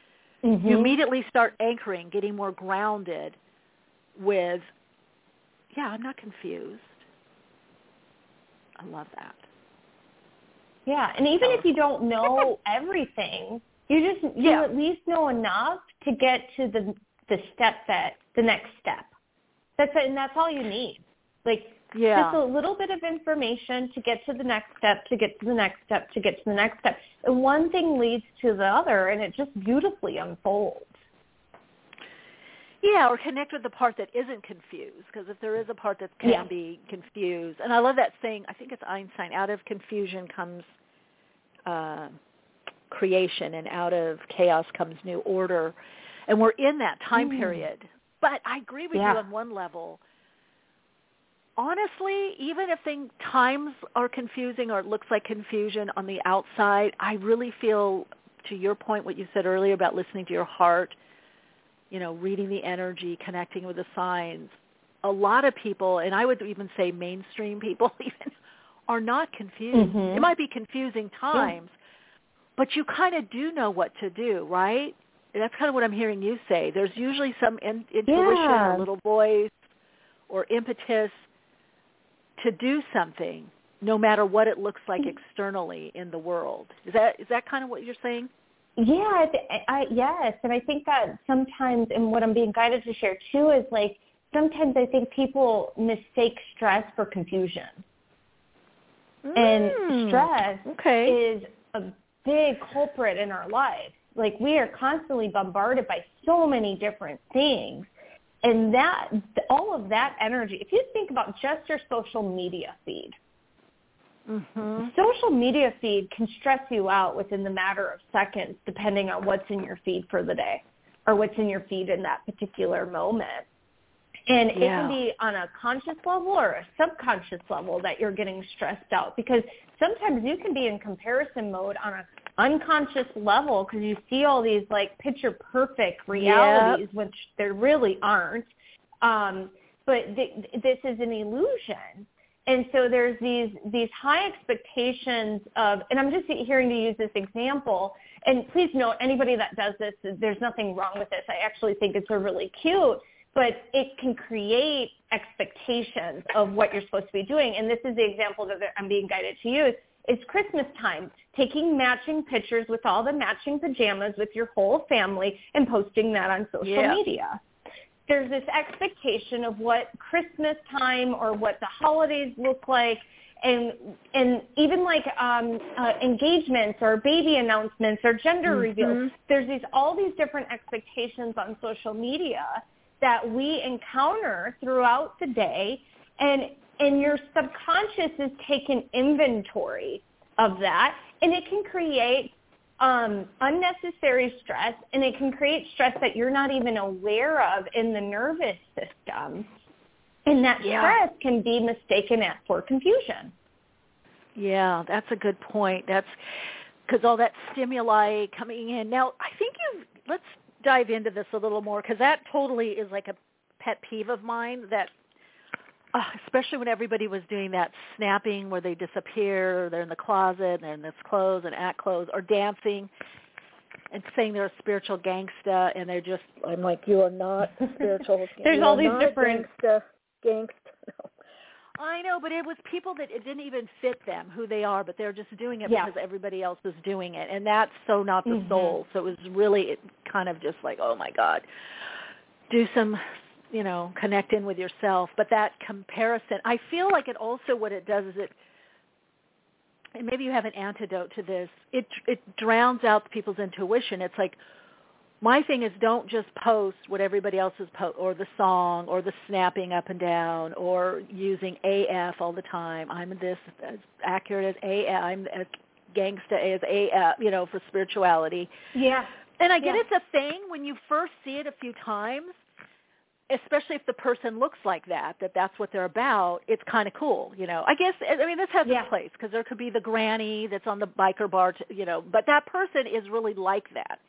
[SPEAKER 11] mm-hmm.
[SPEAKER 3] you immediately start anchoring, getting more grounded with, yeah, I'm not confused. I love that.
[SPEAKER 11] Yeah, and even if you don't know [LAUGHS] everything, you just you
[SPEAKER 3] yeah.
[SPEAKER 11] at least know enough to get to the the step that the next step. That's it, and that's all you need. Like
[SPEAKER 3] yeah.
[SPEAKER 11] just a little bit of information to get to the next step, to get to the next step, to get to the next step. And one thing leads to the other, and it just beautifully unfolds.
[SPEAKER 3] Yeah, or connect with the part that isn't confused, because if there is a part that can
[SPEAKER 11] yeah.
[SPEAKER 3] be confused, and I love that saying. I think it's Einstein. Out of confusion comes uh, creation, and out of chaos comes new order. And we're in that time
[SPEAKER 11] mm.
[SPEAKER 3] period. But I agree with
[SPEAKER 11] yeah.
[SPEAKER 3] you on one level. Honestly, even if things, times are confusing or it looks like confusion on the outside, I really feel, to your point, what you said earlier about listening to your heart, you know, reading the energy, connecting with the signs. A lot of people, and I would even say mainstream people [LAUGHS] even, are not confused.
[SPEAKER 11] Mm-hmm.
[SPEAKER 3] It might be confusing times,
[SPEAKER 11] yeah.
[SPEAKER 3] but you kind of do know what to do, right? That's kind of what I'm hearing you say. There's usually some in, intuition
[SPEAKER 11] yeah.
[SPEAKER 3] or little voice or impetus to do something, no matter what it looks like externally in the world. Is that is that kind of what you're saying?
[SPEAKER 11] Yeah, I, I yes, and I think that sometimes, and what I'm being guided to share too, is like sometimes I think people mistake stress for confusion,
[SPEAKER 3] mm,
[SPEAKER 11] and stress
[SPEAKER 3] okay.
[SPEAKER 11] is a big culprit in our lives. Like we are constantly bombarded by so many different things, and that all of that energy. If you think about just your social media feed,
[SPEAKER 3] Mm-hmm.
[SPEAKER 11] Social media feed can stress you out within the matter of seconds depending on what's in your feed for the day or what's in your feed in that particular moment. And
[SPEAKER 3] yeah.
[SPEAKER 11] it can be on a conscious level or a subconscious level that you're getting stressed out because sometimes you can be in comparison mode on a unconscious level because you see all these like picture perfect realities
[SPEAKER 3] yep.
[SPEAKER 11] which there really aren't. Um, but th- this is an illusion and so there's these these high expectations of and i'm just hearing to use this example and please note anybody that does this there's nothing wrong with this. I actually think it's a really cute but it can create expectations of what you're supposed to be doing. And this is the example that i'm being guided to use. It's christmas time. Taking matching pictures with all the matching pajamas with your whole family and posting that on social
[SPEAKER 3] yeah.
[SPEAKER 11] media there's this expectation of what Christmas time or what the holidays look like. and and even like um uh, engagements or baby announcements or gender
[SPEAKER 3] Mm-hmm.
[SPEAKER 11] reveals there's these all these different expectations on social media that we encounter throughout the day and and your subconscious is taking inventory of that and it can create um, unnecessary stress and it can create stress that you're not even aware of in the nervous system and that
[SPEAKER 3] Yeah.
[SPEAKER 11] stress can be mistaken for confusion
[SPEAKER 3] Yeah, that's a good point. That's because all that stimuli coming in. Now, I think you let's dive into this a little more because that totally is like a pet peeve of mine. That uh, especially when everybody was doing that snapping where they disappear, they're in the closet, they're in this clothes and at clothes, or dancing and saying they're a spiritual gangsta, and they're just I'm like you are not a spiritual. [LAUGHS]
[SPEAKER 11] There's
[SPEAKER 3] you
[SPEAKER 11] all these different-
[SPEAKER 3] gangsta. Gangsta. [LAUGHS] No. I know, but it was people that it didn't even fit them who they are, but they're just doing it
[SPEAKER 11] Yeah.
[SPEAKER 3] because everybody else is doing it, and that's so not the
[SPEAKER 11] Mhm.
[SPEAKER 3] soul. So it was really it kind of just like, oh my God, do some, you know, connect in with yourself. But that comparison, I feel like it also what it does is it, and maybe you have an antidote to this. It it drowns out people's intuition. It's like my thing is don't just post what everybody else is post or the song or the snapping up and down or using AF all the time. I'm this as accurate as AF. I'm as gangsta as AF, you know, for spirituality.
[SPEAKER 11] yeah
[SPEAKER 3] And I get
[SPEAKER 11] Yeah.
[SPEAKER 3] it's a thing when you first see it a few times, especially if the person looks like that, that that's what they're about. It's kind of cool, you know. I guess I mean this has
[SPEAKER 11] Yeah.
[SPEAKER 3] its place because there could be the granny that's on the biker bar, t- you know, but that person is really like that.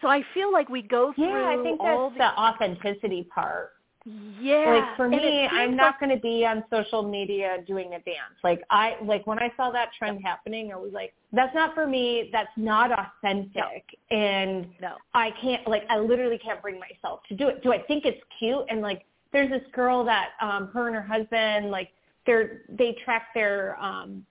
[SPEAKER 3] So I feel like we go through
[SPEAKER 11] yeah i think
[SPEAKER 3] all
[SPEAKER 11] that's the authenticity part
[SPEAKER 3] yeah.
[SPEAKER 11] like for me i'm
[SPEAKER 3] seems
[SPEAKER 11] not going to be on social media doing a dance. Like i like when i saw that trend happening i was like that's not for me that's not authentic. And
[SPEAKER 3] no.
[SPEAKER 11] i can't like i literally can't bring myself to do it. Do i think it's cute? And like there's this girl that um her and her husband like they're they track their um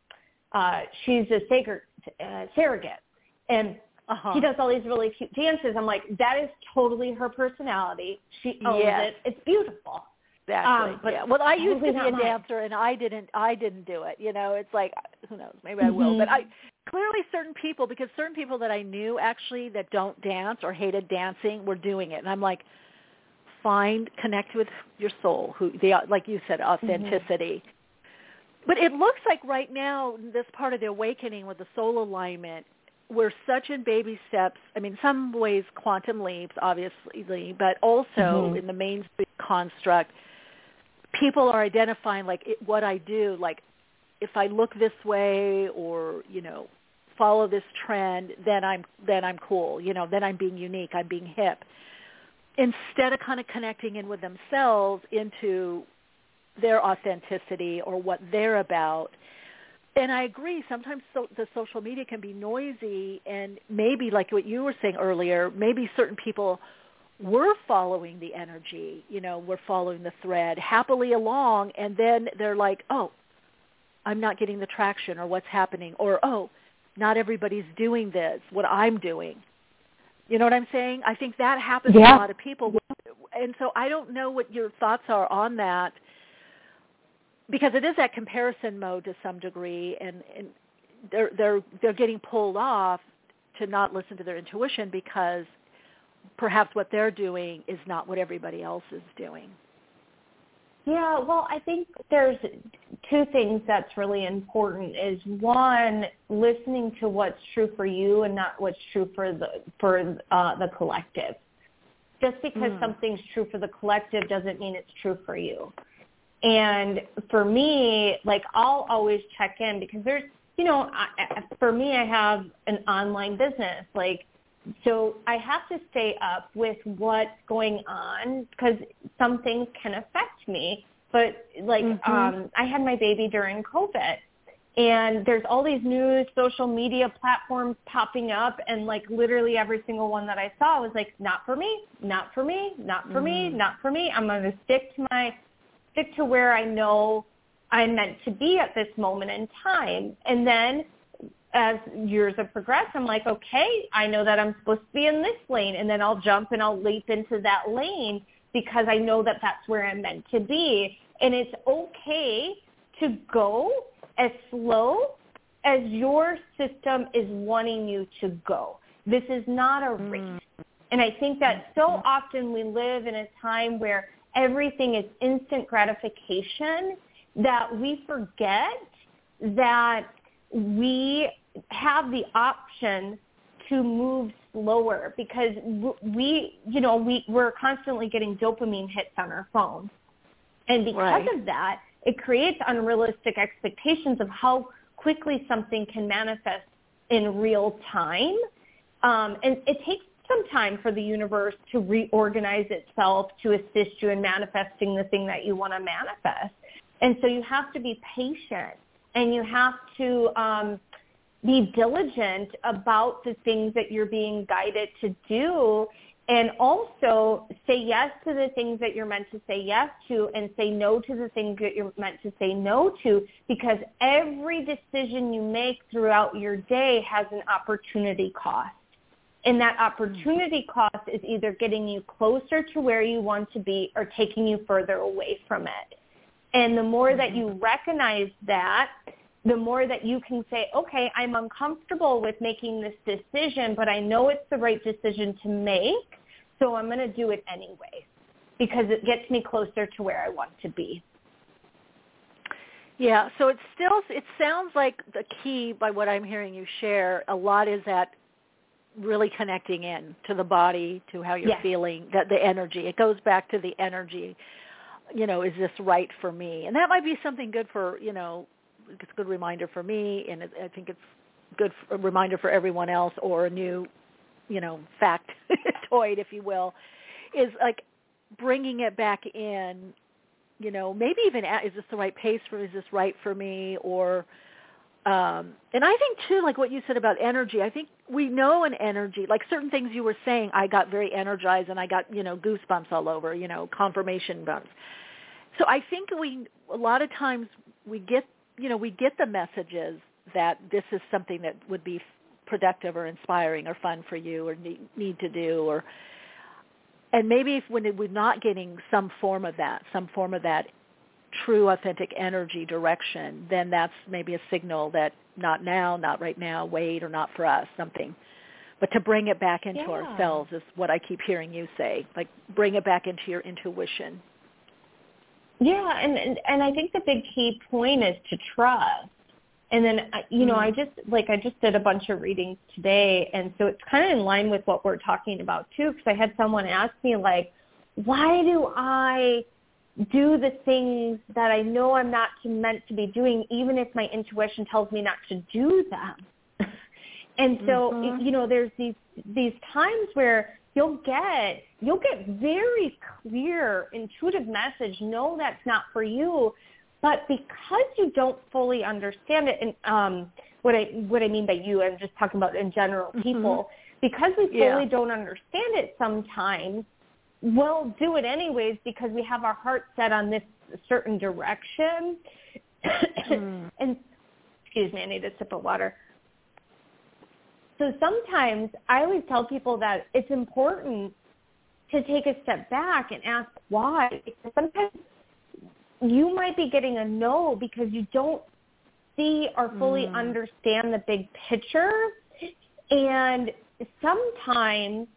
[SPEAKER 11] uh she's a sacred uh, surrogate. And
[SPEAKER 3] Uh-huh.
[SPEAKER 11] she does all these really cute dances. I'm like, that is totally her personality. She owns
[SPEAKER 3] Yes.
[SPEAKER 11] it. It's beautiful.
[SPEAKER 3] Exactly.
[SPEAKER 11] Um, but
[SPEAKER 3] yeah. Well, I used to be a
[SPEAKER 11] mine.
[SPEAKER 3] dancer, and I didn't. I didn't do it. You know, it's like who knows? Maybe I will.
[SPEAKER 11] Mhm.
[SPEAKER 3] But I clearly certain people, because certain people that I knew actually that don't dance or hated dancing were doing it, and I'm like, find connect with your soul, who the like you said, authenticity. But it looks like right now, this part of the awakening with the soul alignment, we're such in baby steps. I mean, some ways quantum leaps, obviously, but also
[SPEAKER 11] Mhm.
[SPEAKER 3] in the mainstream construct, people are identifying like it, what I do. Like, if I look this way, or you know, follow this trend, then I'm then I'm cool. You know, then I'm being unique. I'm being hip. Instead of kind of connecting in with themselves into their authenticity or what they're about and I agree. Sometimes so, the social media can be noisy, and maybe like what you were saying earlier, maybe certain people were following the energy. You know, were following the thread happily along, and then they're like, "Oh, I'm not getting the traction, or what's happening, or oh, not everybody's doing this. What I'm doing." You know what I'm saying? I think that happens to a lot of people, and so I don't know what your thoughts are on that because it is that comparison mode to some degree and, and they're they're they're getting pulled off to not listen to their intuition because perhaps what they're doing is not what everybody else is doing.
[SPEAKER 11] Yeah, well, I think there's two things that's really important is one, listening to what's true for you and not what's true for the for uh, the collective. Just because
[SPEAKER 3] Mm.
[SPEAKER 11] something's true for the collective doesn't mean it's true for you. And for me, like I'll always check in because there's, you know, I, for me, I have an online business. Like, so I have to stay up with what's going on because some things can affect me. But like,
[SPEAKER 3] Mhm.
[SPEAKER 11] um, I had my baby during COVID. And there's all these new social media platforms popping up and like literally every single one that I saw was like, not for me, not for me, not for me,
[SPEAKER 3] Mhm.
[SPEAKER 11] not for me. I'm going to stick to my stick to where I know I'm meant to be at this moment in time. And then as years have progressed, I'm like, okay, I know that I'm supposed to be in this lane, and then I'll jump and I'll leap into that lane because I know that that's where I'm meant to be. And it's okay to go as slow as your system is wanting you to go. This is not a race. Mm. And I think that so mm-hmm. often we live in a time where everything is instant gratification that we forget that we have the option to move slower because we, you know, we, we're constantly getting dopamine hits on our phone. And because right. of that, it creates unrealistic expectations of how quickly something can manifest in real time. Um, and it takes some time for the universe to reorganize itself to assist you in manifesting the thing that you want to manifest. And so you have to be patient and you have to um, be diligent about the things that you're being guided to do and also say yes to the things that you're meant to say yes to and say no to the things that you're meant to say no to because every decision you make throughout your day has an opportunity cost. And that mm-hmm. opportunity cost is either getting you closer to where you want to be or taking you further away from it. And the more that mm-hmm. you recognize that, the more that you can say, okay, I'm uncomfortable with making this decision, but I know it's the right decision to make, so I'm going to do it anyway because it gets me closer to where I want to be.
[SPEAKER 3] Yeah, so it still it sounds like the key by what I'm hearing you share a lot is that really connecting in to the body, to how you're yes. feeling, that the energy. It goes back to the energy. You know, is this right for me? And that might be something good for, you know, it's a good reminder for me, and it, I think it's good for, a reminder for everyone else, or a new, you know, factoid, [LAUGHS] if you will, is like bringing it back in. You know, maybe even at, is this the right pace for? Is this right for me? Or um and i think too like what you said about energy i think we know an energy like certain things you were saying i got very energized and i got you know goosebumps all over you know confirmation bumps. So i think we a lot of times we get you know, we get the messages that this is something that would be productive or inspiring or fun for you or need, to do or and maybe if when we're not getting some form of that, some form of that true authentic energy direction, then that's maybe a signal that not now, not right now, wait, or not for us, something. But to bring it back into
[SPEAKER 11] yeah.
[SPEAKER 3] ourselves is what I keep hearing you say. Like bring it back into your intuition.
[SPEAKER 11] Yeah, and, and and I think the big key point is to trust. And then uh, you know, I mm-hmm. just like I just did a bunch of readings today, and so it's kind of in line with what we're talking about too. Because I had someone ask me like, why do I do the things that I know I'm not meant to be doing, even if my intuition tells me not to do them? [LAUGHS] and so mm-hmm. you know, there's these these times where you'll get you'll get very clear intuitive message no that's not for you but because you don't fully understand it and um what i what i mean by you i'm just talking about in general mm-hmm. people mm-hmm. because we fully yeah. don't understand it sometimes we'll do it anyways because we have our heart set on this certain direction mm. [COUGHS] and excuse me i need a sip of water so sometimes I always tell people that it's important to take a step back and ask why. Because sometimes you might be getting a no because you don't see or fully mm. understand the big picture. And sometimes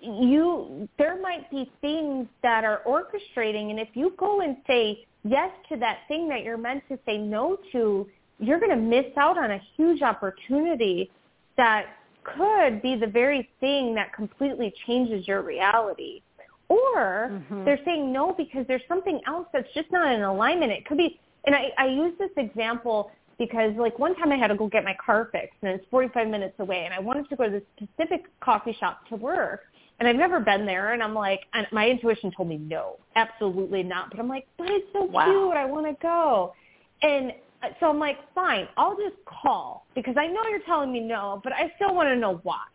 [SPEAKER 11] you there might be things that are orchestrating and if you go and say yes to that thing that you're meant to say no to, you're going to miss out on a huge opportunity that could be the very thing that completely changes your reality. Or mm-hmm. they're saying no because there's something else that's just not in alignment. It could be, and I, I use this example because like one time I had to go get my car fixed and it's 45 minutes away and I wanted to go to this specific coffee shop to work and I've never been there and I'm like, and my intuition told me no, absolutely not. But I'm like, but it's so wow. cute. I want to go. And uh, so I'm like, fine, I'll just call because I know you're telling me no, but I still want to know why.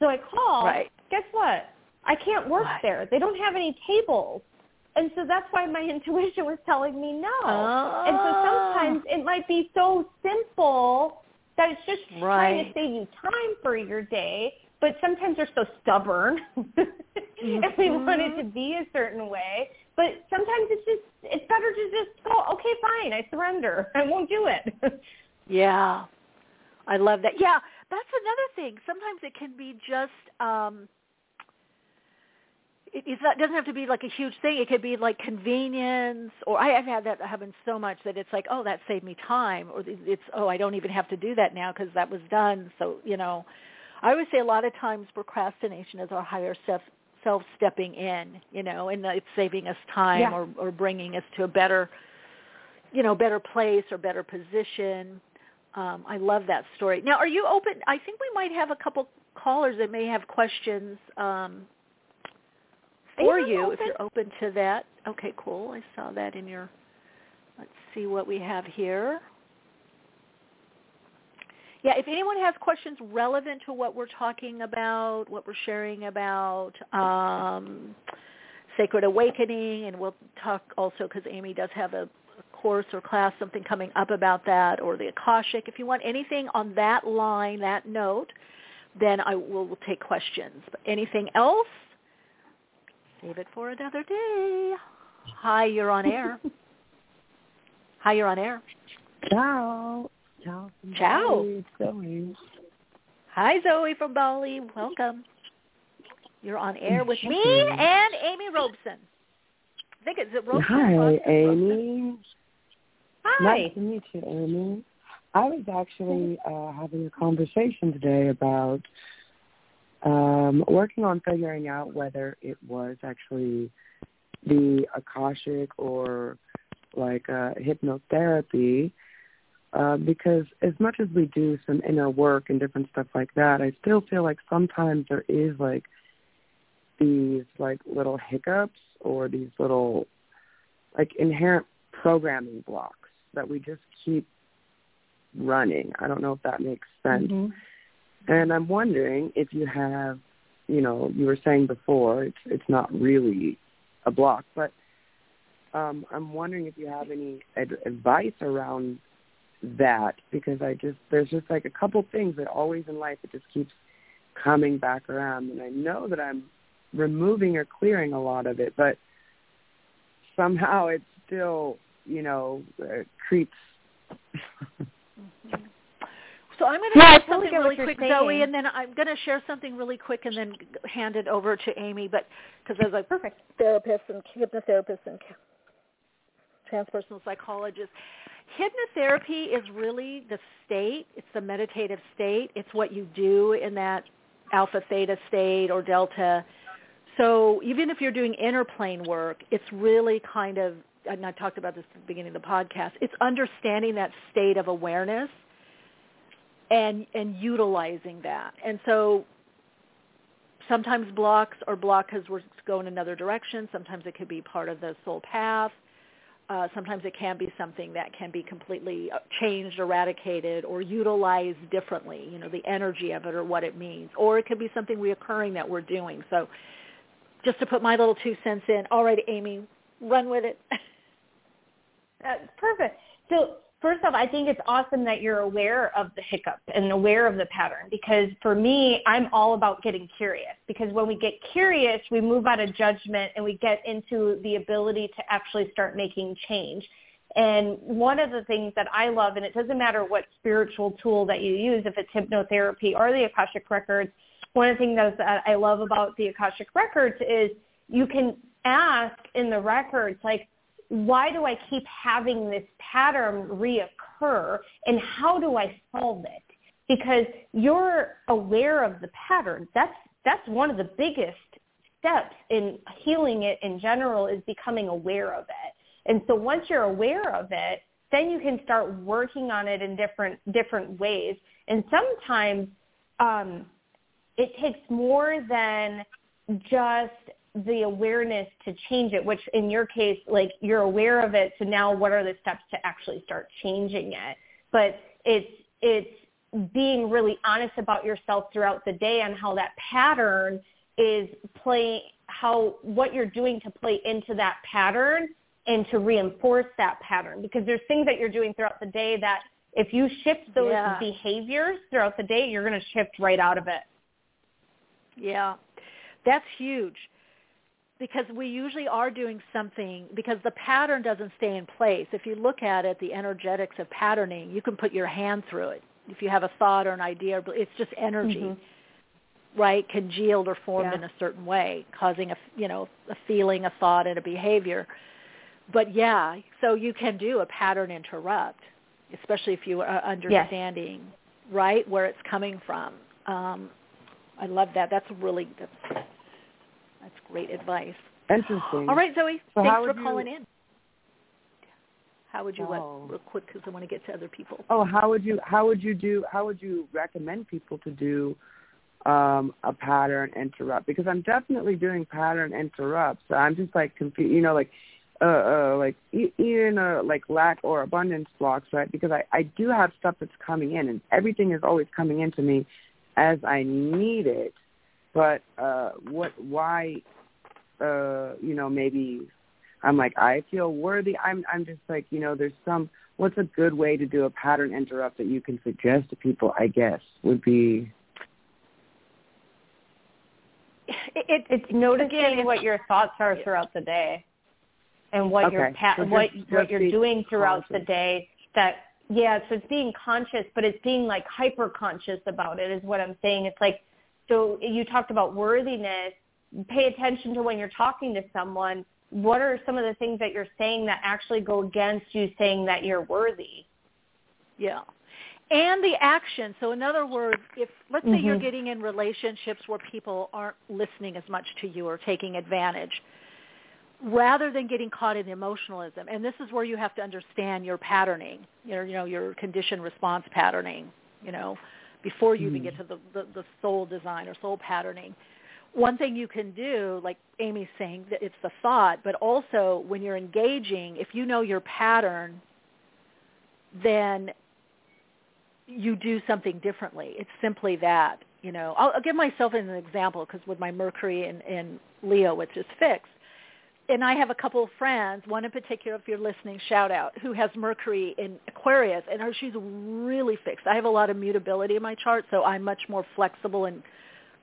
[SPEAKER 11] So I call.
[SPEAKER 3] Right.
[SPEAKER 11] Guess what? I can't work there. They don't have any tables. And so that's why my [LAUGHS] intuition was telling me no.
[SPEAKER 3] Oh.
[SPEAKER 11] And so sometimes oh. it might be so simple that it's just
[SPEAKER 3] right.
[SPEAKER 11] trying to save you time for your day, but sometimes they're so stubborn [LAUGHS] and we want it to be a certain way. But sometimes it's just it's better to just go, okay, fine, I surrender. [LAUGHS] I won't do it.
[SPEAKER 3] yeah. I love that. Yeah, that's another thing. Sometimes it can be just um it, it's not, doesn't have to be like a huge thing. It could be like convenience, or I, I've had that happen so much that it's like, oh, that saved me time, or it's oh, I don't even have to do that now because that was done. So you know, I would say a lot of times procrastination is our higher self self stepping in, you know, and it's saving us time
[SPEAKER 11] Yeah.
[SPEAKER 3] or or bringing us to a better, you know, better place or better position. Um, I love that story. Now, are you open? I think we might have a couple callers that may have questions um, for
[SPEAKER 11] Yeah,
[SPEAKER 3] you if you're open to that. Okay, cool. I saw that in your. Let's see what we have here. Yeah, if anyone has questions relevant to what we're talking about, what we're sharing about, um, Sacred Awakening, and we'll talk also because Amy does have a course or class, something coming up about that, or the Akashic. If you want anything on that line, that note, then I will take questions. But anything else, save it for another day. Hi, you're on air. [LAUGHS] Hi, you're on air.
[SPEAKER 12] Ciao. Ciao.
[SPEAKER 3] Ciao.
[SPEAKER 12] Bali. Zoe.
[SPEAKER 3] Hi, Zoe from Bali. Welcome. You're on air with me and Amy Robeson. I think it's Robeson.
[SPEAKER 12] Hi,
[SPEAKER 3] Robeson?
[SPEAKER 12] Amy.
[SPEAKER 11] Hi.
[SPEAKER 12] Nice to meet you, Amy. I was actually uh, having a conversation today about um, working on figuring out whether it was actually the Akashic or like uh, hypnotherapy. Uh, because as much as we do some inner work and different stuff like that, I still feel like sometimes there is like these like little hiccups or these little like inherent programming blocks that we just keep running. I don't know if that makes sense. And I'm wondering if you have, you know, you were saying before it's it's not really a block, but um, I'm wondering if you have any ad- advice around that because I just there's just like a couple things that always in life it just keeps coming back around, and I know that I'm removing or clearing a lot of it, but somehow it still, you know, uh, creeps. [LAUGHS]
[SPEAKER 3] So I'm going to
[SPEAKER 11] Yeah,
[SPEAKER 3] share something really
[SPEAKER 11] you're
[SPEAKER 3] quick,
[SPEAKER 11] saying.
[SPEAKER 3] Zoe, and then I'm going to share something really quick and then hand it over to Amy. But because as a
[SPEAKER 11] perfect
[SPEAKER 3] therapist and hypnotherapist and transpersonal psychologist, hypnotherapy is really the state. It's the meditative state. It's what you do in that alpha theta state or delta. So even if you're doing inner plane work, it's really kind of, and I talked about this at the beginning of the podcast, it's understanding that state of awareness and and utilizing that. And so sometimes blocks or because we're going another direction. Sometimes it could be part of the soul path. Uh, sometimes it can be something that can be completely uh, changed, eradicated, or utilized differently. You know, the energy of it or what it means. Or it could be something reoccurring that we're doing. So just to put my little two cents in. All right, Amy, run with it. [LAUGHS]
[SPEAKER 11] That's perfect. So first off, I think it's awesome that you're aware of the hiccup and aware of the pattern because for me, I'm all about getting curious because when we get curious, we move out of judgment and we get into the ability to actually start making change. And one of the things that I love, and it doesn't matter what spiritual tool that you use, if it's hypnotherapy or the Akashic Records, one of the things that I love about the Akashic Records is you can ask in the records, like, why do I keep having this pattern reoccur and how do I solve it? Because you're aware of the pattern. That's that's one of the biggest steps in healing it in general is becoming aware of it. And so once you're aware of it, then you can start working on it in different different ways. And sometimes um, it takes more than just the awareness to change it, which in your case, like you're aware of it. So now what are the steps to actually start changing it? But it's, it's being really honest about yourself throughout the day on how that pattern is playing, how, what you're doing to play into that pattern and to reinforce that pattern. Because there's things that you're doing throughout the day that if you shift those
[SPEAKER 3] Yeah.
[SPEAKER 11] behaviors throughout the day, you're going to shift right out of it.
[SPEAKER 3] Yeah. That's huge because we usually are doing something because the pattern doesn't stay in place. If you look at it, the energetics of patterning, you can put your hand through it. If you have a thought or an idea, it's just energy,
[SPEAKER 11] mm-hmm.
[SPEAKER 3] right? Congealed or formed
[SPEAKER 11] yeah.
[SPEAKER 3] in a certain way, causing a you know a feeling, a thought, and a behavior. But yeah, so you can do a pattern interrupt, especially if you are understanding
[SPEAKER 11] yes.
[SPEAKER 3] right where it's coming from. Um, I love that. That's really that's that's great advice.
[SPEAKER 12] Interesting.
[SPEAKER 3] All right, Zoe.
[SPEAKER 12] So
[SPEAKER 3] thanks for
[SPEAKER 12] you,
[SPEAKER 3] calling in. How would you
[SPEAKER 12] oh.
[SPEAKER 3] what real quick because I want to get to other people.
[SPEAKER 12] Oh, how would you how would you do how would you recommend people to do um a pattern interrupt? Because I'm definitely doing pattern interrupts. So I'm just like confused, you know, like uh, uh like even a like lack or abundance blocks, right? Because I I do have stuff that's coming in, and everything is always coming into me as I need it but uh what why uh you know maybe i'm like i feel worthy i'm i'm just like you know there's some what's a good way to do a pattern interrupt that you can suggest to people i guess would be
[SPEAKER 11] it, it, it's noticing again, what your thoughts are throughout the day and what
[SPEAKER 12] okay.
[SPEAKER 11] your pa-
[SPEAKER 12] so
[SPEAKER 11] what
[SPEAKER 12] just,
[SPEAKER 11] what you're doing throughout
[SPEAKER 12] conscious.
[SPEAKER 11] the day that yeah so it's being conscious but it's being like hyper conscious about it is what i'm saying it's like so you talked about worthiness. Pay attention to when you're talking to someone. What are some of the things that you're saying that actually go against you saying that you're worthy?
[SPEAKER 3] Yeah. And the action. So in other words, if let's say
[SPEAKER 11] mm-hmm.
[SPEAKER 3] you're getting in relationships where people aren't listening as much to you or taking advantage, rather than getting caught in the emotionalism, and this is where you have to understand your patterning, your you know, your conditioned response patterning, you know, before you even
[SPEAKER 12] Mm.
[SPEAKER 3] get to the, the, the soul design or soul patterning. One thing you can do, like Amy's saying, that it's the thought, but also when you're engaging, if you know your pattern, then you do something differently. It's simply that. You know, I'll, I'll give myself an example because with my Mercury and, and Leo, which is fixed, and I have a couple of friends, one in particular, if you're listening, shout out, who has Mercury in Aquarius, and her, she's really fixed. I have a lot of mutability in my chart, so I'm much more flexible and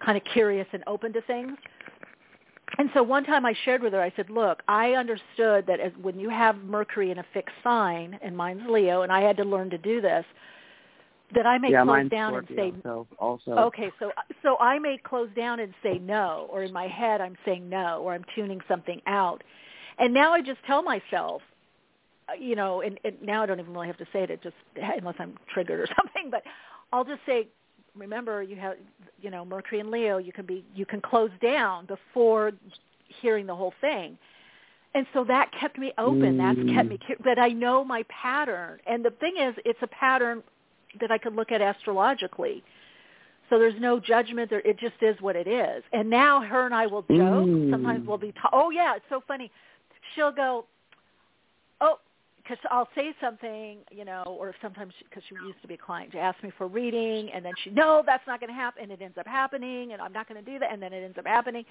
[SPEAKER 3] kind of curious and open to things. And so one time I shared with her, I said, look, I understood that as, when you have Mercury in a fixed sign, and mine's Leo, and I had to learn to do this, that I may
[SPEAKER 12] yeah,
[SPEAKER 3] close down
[SPEAKER 12] Scorpio,
[SPEAKER 3] and say
[SPEAKER 12] so also
[SPEAKER 3] okay so so i may close down and say no or in my head i'm saying no or i'm tuning something out. And now i just tell myself uh, you know and, and now i don't even really have to say it it just unless i'm triggered or [LAUGHS] something but i'll just say remember you have you know mercury and leo you can be you can close down before hearing the whole thing. And so that kept me open that's kept me that i know my pattern. And the thing is it's a pattern that I could look at astrologically. So there's no judgment. There, it just is what it is. And now her and I will joke.
[SPEAKER 12] Mm.
[SPEAKER 3] Sometimes we'll be, ta- oh yeah, it's so funny. She'll go, oh, because I'll say something, you know, or sometimes because she, she used to be a client, she asked me for reading, and then she, no, that's not going to happen, and it ends up happening, and I'm not going to do that, and then it ends up happening.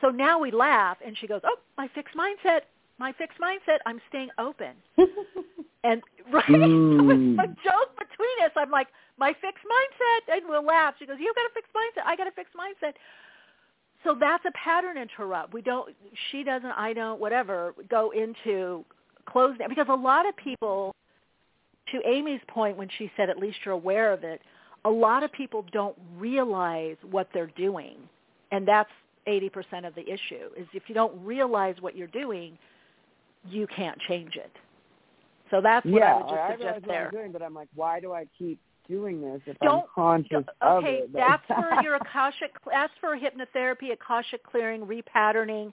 [SPEAKER 3] So now we laugh, and she goes, oh, my fixed mindset, my fixed mindset, I'm staying open. [LAUGHS] and right, [LAUGHS]
[SPEAKER 12] Mm.
[SPEAKER 3] a joke between us. I'm like, my fixed mindset, and we'll laugh. She goes, you've got a fixed mindset. I got a fixed mindset. So that's a pattern interrupt. We don't, she doesn't, I don't, whatever, go into close down because a lot of people, to Amy's point when she said at least you're aware of it, a lot of people don't realize what they're doing, and that's 80% of the issue. Is if you don't realize what you're doing, you can't change it. So that's what
[SPEAKER 12] yeah,
[SPEAKER 3] I would just
[SPEAKER 12] I
[SPEAKER 3] suggest
[SPEAKER 12] realize what
[SPEAKER 3] there.
[SPEAKER 12] I'm doing, but I'm like, why do I keep doing this if
[SPEAKER 3] Don't-
[SPEAKER 12] I'm conscious of
[SPEAKER 3] okay,
[SPEAKER 12] it?
[SPEAKER 3] Okay, that's for [LAUGHS] your akashic. That's for hypnotherapy, akashic clearing, repatterning.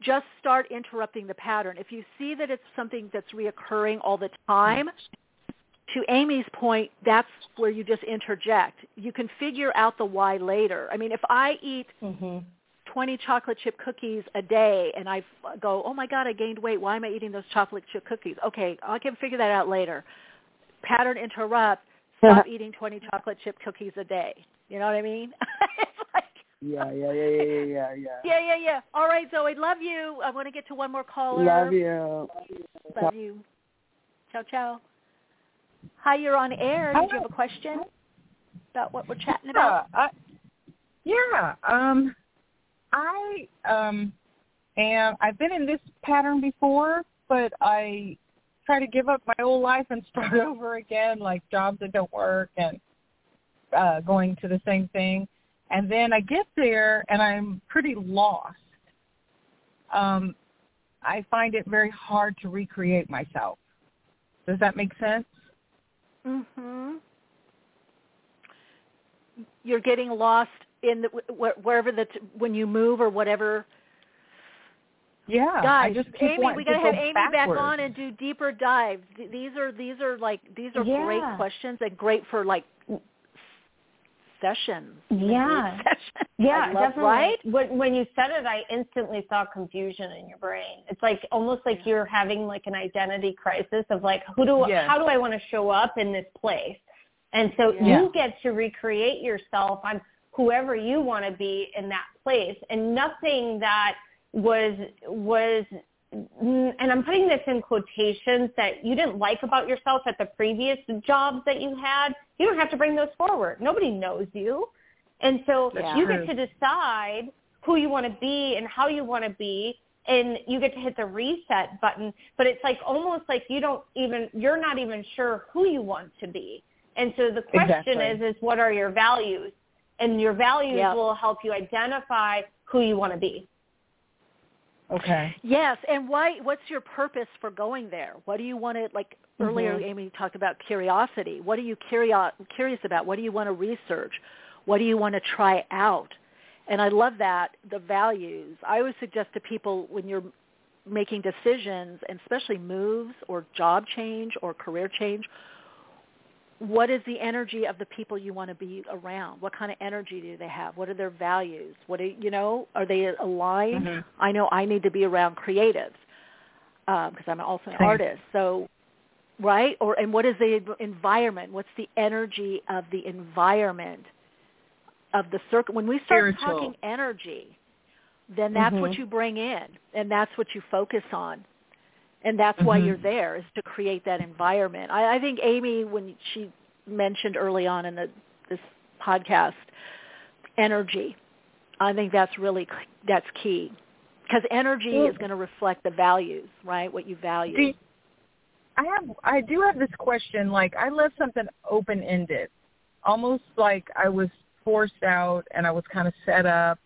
[SPEAKER 3] Just start interrupting the pattern. If you see that it's something that's reoccurring all the time, to Amy's point, that's where you just interject. You can figure out the why later. I mean, if I eat
[SPEAKER 11] Mm-hmm.
[SPEAKER 3] 20 chocolate chip cookies a day and I go, oh my God, I gained weight. Why am I eating those chocolate chip cookies? Okay, I can figure that out later. Pattern interrupt. [LAUGHS] Stop eating 20 chocolate chip cookies a day. You know what I mean? [LAUGHS] like,
[SPEAKER 12] yeah, yeah, yeah, yeah, yeah, yeah. [LAUGHS] yeah,
[SPEAKER 3] yeah, yeah. All right, Zoe, love you. I want to get to one more caller.
[SPEAKER 12] Love you.
[SPEAKER 3] Love you. Ciao, ciao. Hi, you're on air. Did you have a question about what we're chatting about?
[SPEAKER 13] Yeah, I, Yeah. Um I um am I've been in this pattern before, but I try to give up my old life and [LAUGHS] start over again, like jobs that don't work and uh going to the same thing. And then I get there and I'm pretty lost. Um I find it very hard to recreate myself. Does that make sense?
[SPEAKER 3] Mhm. You're getting lost in the, wherever the when you move or whatever.
[SPEAKER 13] Yeah,
[SPEAKER 3] guys,
[SPEAKER 13] I just keep
[SPEAKER 3] Amy, we gotta
[SPEAKER 13] go
[SPEAKER 3] have Amy
[SPEAKER 13] backwards.
[SPEAKER 3] back on and do deeper dives. These are these are like these are great questions and great for like sessions.
[SPEAKER 11] Yeah. [LAUGHS]
[SPEAKER 3] Sessions.
[SPEAKER 11] Yeah,
[SPEAKER 3] love,
[SPEAKER 11] definitely.
[SPEAKER 3] Right?
[SPEAKER 11] When when you said it, I instantly saw confusion in your brain. It's like almost like you're having like an identity crisis of like, who do
[SPEAKER 13] Yes.
[SPEAKER 11] how do I want to show up in this place? And so
[SPEAKER 13] Yeah.
[SPEAKER 11] you get to recreate yourself on whoever you want to be in that place, and nothing that was was and I'm putting this in quotations that you didn't like about yourself at the previous jobs that you had, you don't have to bring those forward. Nobody knows you. And so
[SPEAKER 13] That's
[SPEAKER 11] you get to decide who you want to be and how you want to be and you get to hit the reset button, but it's like almost like you don't even you're not even sure who you want to be. And so the question
[SPEAKER 13] Exactly.
[SPEAKER 11] is is what are your values? And your values
[SPEAKER 3] Yep.
[SPEAKER 11] will help you identify who you want to be.
[SPEAKER 13] Okay.
[SPEAKER 3] Yes, and why? What's your purpose for going there? What do you want to like? Earlier,
[SPEAKER 13] Mhm.
[SPEAKER 3] Amy talked about curiosity. What are you curio- curious about? What do you want to research? What do you want to try out? And I love that the values. I always suggest to people when you're making decisions, and especially moves or job change or career change, what is the energy of the people you want to be around? What kind of energy do they have? What are their values? What are, you know? Are they aligned?
[SPEAKER 13] Mhm.
[SPEAKER 3] I know I need to be around creatives because I'm also an
[SPEAKER 13] Same.
[SPEAKER 3] artist. So, right? Or and what is the environment? What's the energy of the environment of the circle? When we start
[SPEAKER 13] Spiritual.
[SPEAKER 3] talking energy, then that's what
[SPEAKER 13] Mhm.
[SPEAKER 3] you bring in, and that's what you focus on and that's why
[SPEAKER 13] Mhm.
[SPEAKER 3] you're there is to create that environment. I, I think Amy, when she mentioned early on in the, this podcast, energy, I think that's really that's key because energy
[SPEAKER 13] Well-
[SPEAKER 3] is going to reflect the values, right? What you value.
[SPEAKER 13] Do you- I have I do have this question like I left something open ended. Almost like I was forced out and I was kind of set up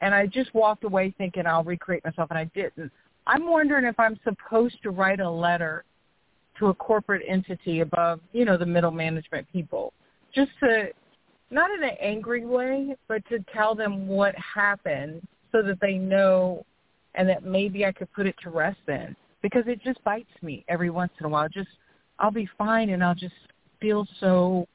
[SPEAKER 13] and I just walked away thinking I'll recreate myself and I didn't. I'm wondering if I'm supposed to write a letter to a corporate entity above, you know, the middle management people. Just to not in an angry way, but to tell them what happened so that they know and that maybe I could put it to rest then because it just bites me every once in a while. Just I'll be fine and I'll just feel so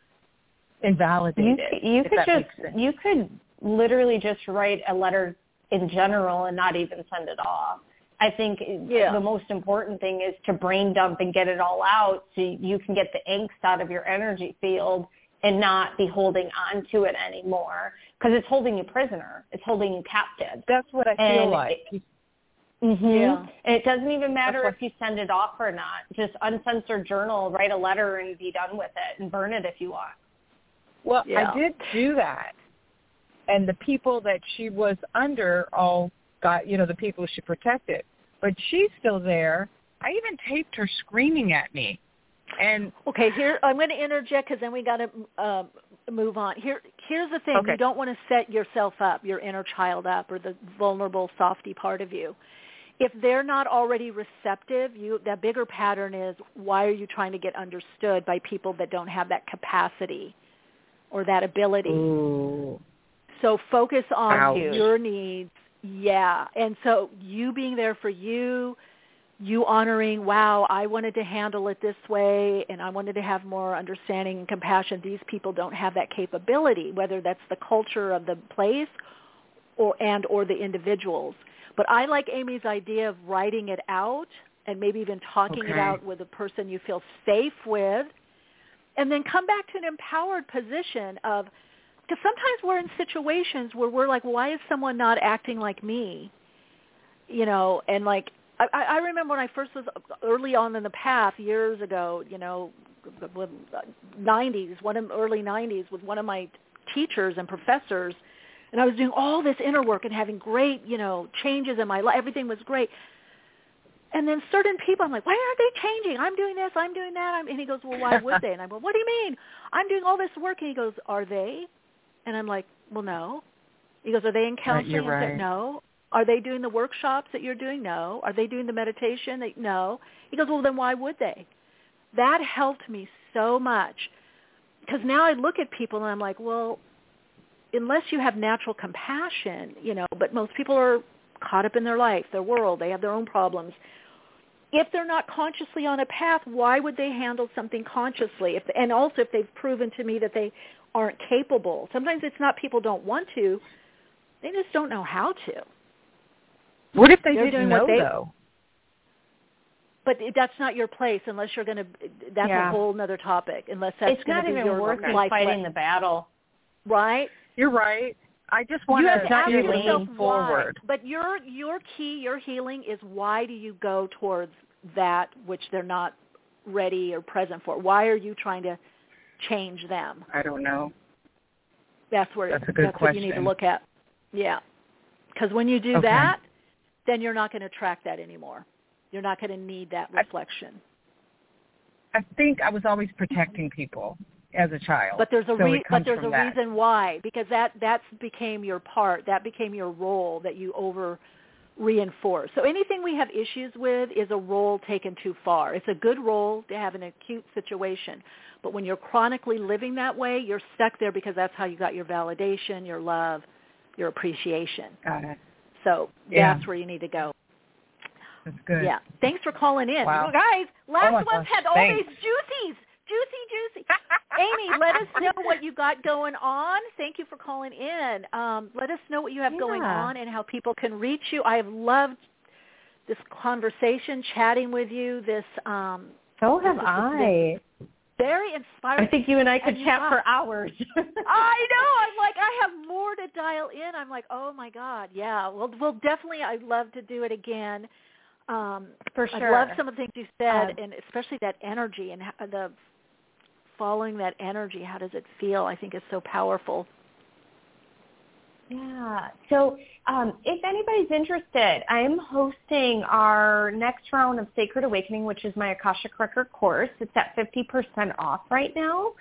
[SPEAKER 11] You,
[SPEAKER 13] invalidated.
[SPEAKER 11] you could
[SPEAKER 13] that
[SPEAKER 11] just you could literally just write a letter in general and not even send it off. I think
[SPEAKER 3] Yeah.
[SPEAKER 11] the most important thing is to brain dump and get it all out so you can get the angst out of your energy field and not be holding on to it anymore because it's holding you prisoner. It's holding you captive.
[SPEAKER 13] That's what I feel
[SPEAKER 11] And
[SPEAKER 13] like.
[SPEAKER 11] hmm
[SPEAKER 3] Yeah.
[SPEAKER 11] And it doesn't even matter if you send it off or not. Just uncensored journal, write a letter and be done with it and burn it if you want.
[SPEAKER 13] Well,
[SPEAKER 3] Yeah.
[SPEAKER 13] I did do that. And the people that she was under all got, you know, the people she protected. But she's still there. I even taped her screaming at me. And
[SPEAKER 3] Okay, here I'm going to interject because then we got to uh, move on. Here, here's the thing:
[SPEAKER 13] Okay.
[SPEAKER 3] you don't want to set yourself up, your inner child up, or the vulnerable, softy part of you. If they're not already receptive, you that bigger pattern is why are you trying to get understood by people that don't have that capacity or that ability?
[SPEAKER 13] Ooh.
[SPEAKER 3] So focus on
[SPEAKER 13] Ouch.
[SPEAKER 3] your needs. Yeah. And so you being there for you, you honoring, wow, I wanted to handle it this way and I wanted to have more understanding and compassion. These people don't have that capability, whether that's the culture of the place or and or the individuals. But I like Amy's idea of writing it out and maybe even talking it out with a person you feel safe with and then come back to an empowered position of because sometimes we're in situations where we're like, why is someone not acting like me? You know, and like I, I remember when I first was uh, early on in the path years ago. You know, with uh, '90s, one of early '90s, with one of my teachers and professors and I was doing all this inner work and having great, you know, changes in my life. Everything was great. And then certain people, I'm like, why aren't they changing? I'm doing this, I'm doing that. I'm, and he goes, well, why would they? And I go, what do you mean? I'm doing all this work. And he goes, are they? And I'm like, well, no. He goes, are they in counseling?
[SPEAKER 13] Right, you're
[SPEAKER 3] I said, no. Are they doing the workshops that you're doing? No. Are they doing the meditation? They, no. He goes, well, then why would they? That helped me so much because now I look at people and I'm like, well, unless you have natural compassion, you know, but most people are caught up in their life, their world, they have their own problems. If they're not consciously on a path, why would they handle something consciously? If, and also if they've proven to me that they aren't capable. Sometimes it's not people don't want to, they just don't know how to.
[SPEAKER 13] What if they
[SPEAKER 3] They're
[SPEAKER 13] didn't
[SPEAKER 3] doing what
[SPEAKER 13] know
[SPEAKER 3] they-
[SPEAKER 13] though?
[SPEAKER 3] But that's not your place unless you're going to. That's
[SPEAKER 11] Yeah.
[SPEAKER 3] a whole other topic. Unless that's
[SPEAKER 11] it's
[SPEAKER 3] going
[SPEAKER 11] not
[SPEAKER 3] to be
[SPEAKER 11] even
[SPEAKER 3] your
[SPEAKER 11] worth
[SPEAKER 3] life
[SPEAKER 11] fighting
[SPEAKER 3] le-
[SPEAKER 11] the battle.
[SPEAKER 3] right?
[SPEAKER 13] You're right. I just want
[SPEAKER 3] you have
[SPEAKER 13] to
[SPEAKER 3] to ask
[SPEAKER 13] keep
[SPEAKER 3] yourself
[SPEAKER 13] moving
[SPEAKER 3] why.
[SPEAKER 13] forward.
[SPEAKER 3] But your your key, your healing is why do you go towards that which they're not ready or present for? Why are you trying to change them?
[SPEAKER 13] I don't know.
[SPEAKER 3] That's where
[SPEAKER 13] That's a good
[SPEAKER 3] what you need to look at. Yeah, because when you do
[SPEAKER 13] Okay.
[SPEAKER 3] that, then you're not going to track that anymore. You're not going to need that reflection.
[SPEAKER 13] I think I was always protecting people as a child.
[SPEAKER 3] But there's a
[SPEAKER 13] so
[SPEAKER 3] re- but there's a
[SPEAKER 13] that.
[SPEAKER 3] reason why because that that's became your part. That became your role that you over reinforce. So anything we have issues with is a role taken too far. It's a good role to have an acute situation, but when you're chronically living that way, you're stuck there because that's how you got your validation, your love, your appreciation.
[SPEAKER 13] Got it.
[SPEAKER 3] So
[SPEAKER 13] Yeah.
[SPEAKER 3] that's where you need to go.
[SPEAKER 13] That's good.
[SPEAKER 3] Yeah. Thanks for calling in.
[SPEAKER 13] Wow.
[SPEAKER 3] You guys, last
[SPEAKER 13] Oh
[SPEAKER 3] month had all
[SPEAKER 13] thanks.
[SPEAKER 3] these juicies. Juicy, juicy. Amy, let us know what you got going on. Thank you for calling in. Um, let us know what you have going on and how people can reach you. I have loved this conversation, chatting with you. This um,
[SPEAKER 11] So have
[SPEAKER 3] has
[SPEAKER 11] I.
[SPEAKER 3] been very inspiring.
[SPEAKER 11] I think you and I could
[SPEAKER 3] And
[SPEAKER 11] chat for hours.
[SPEAKER 3] I [LAUGHS] know. I'm like, I have more to dial in. I'm like, oh my god, yeah. Well, well, definitely, I'd love to do it again. Um,
[SPEAKER 11] For sure.
[SPEAKER 3] I love some of the things you said,
[SPEAKER 11] Um,
[SPEAKER 3] and especially that energy and how, the following that energy. How does it feel? I think is so powerful.
[SPEAKER 11] Yeah. So um, if anybody's interested, I'm hosting our next round of Sacred Awakening, which is my Akashic Record course. It's at 50% off right now.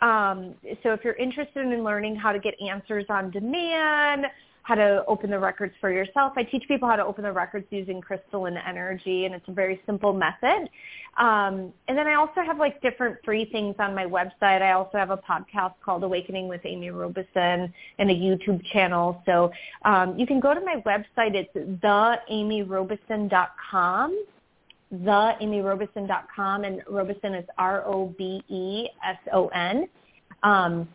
[SPEAKER 11] Um, so if you're interested in learning how to get answers on demand, how to open the records for yourself, I teach people how to open the records using crystalline energy, and it's a very simple method. Um, and then I also have like different free things on my website. I also have a podcast called Awakening with Amy Robeson and a YouTube channel. So um, you can go to my website. It's theamyrobeson.com, theamyrobeson.com, and Robeson is R-O-B-E-S-O-N. Um,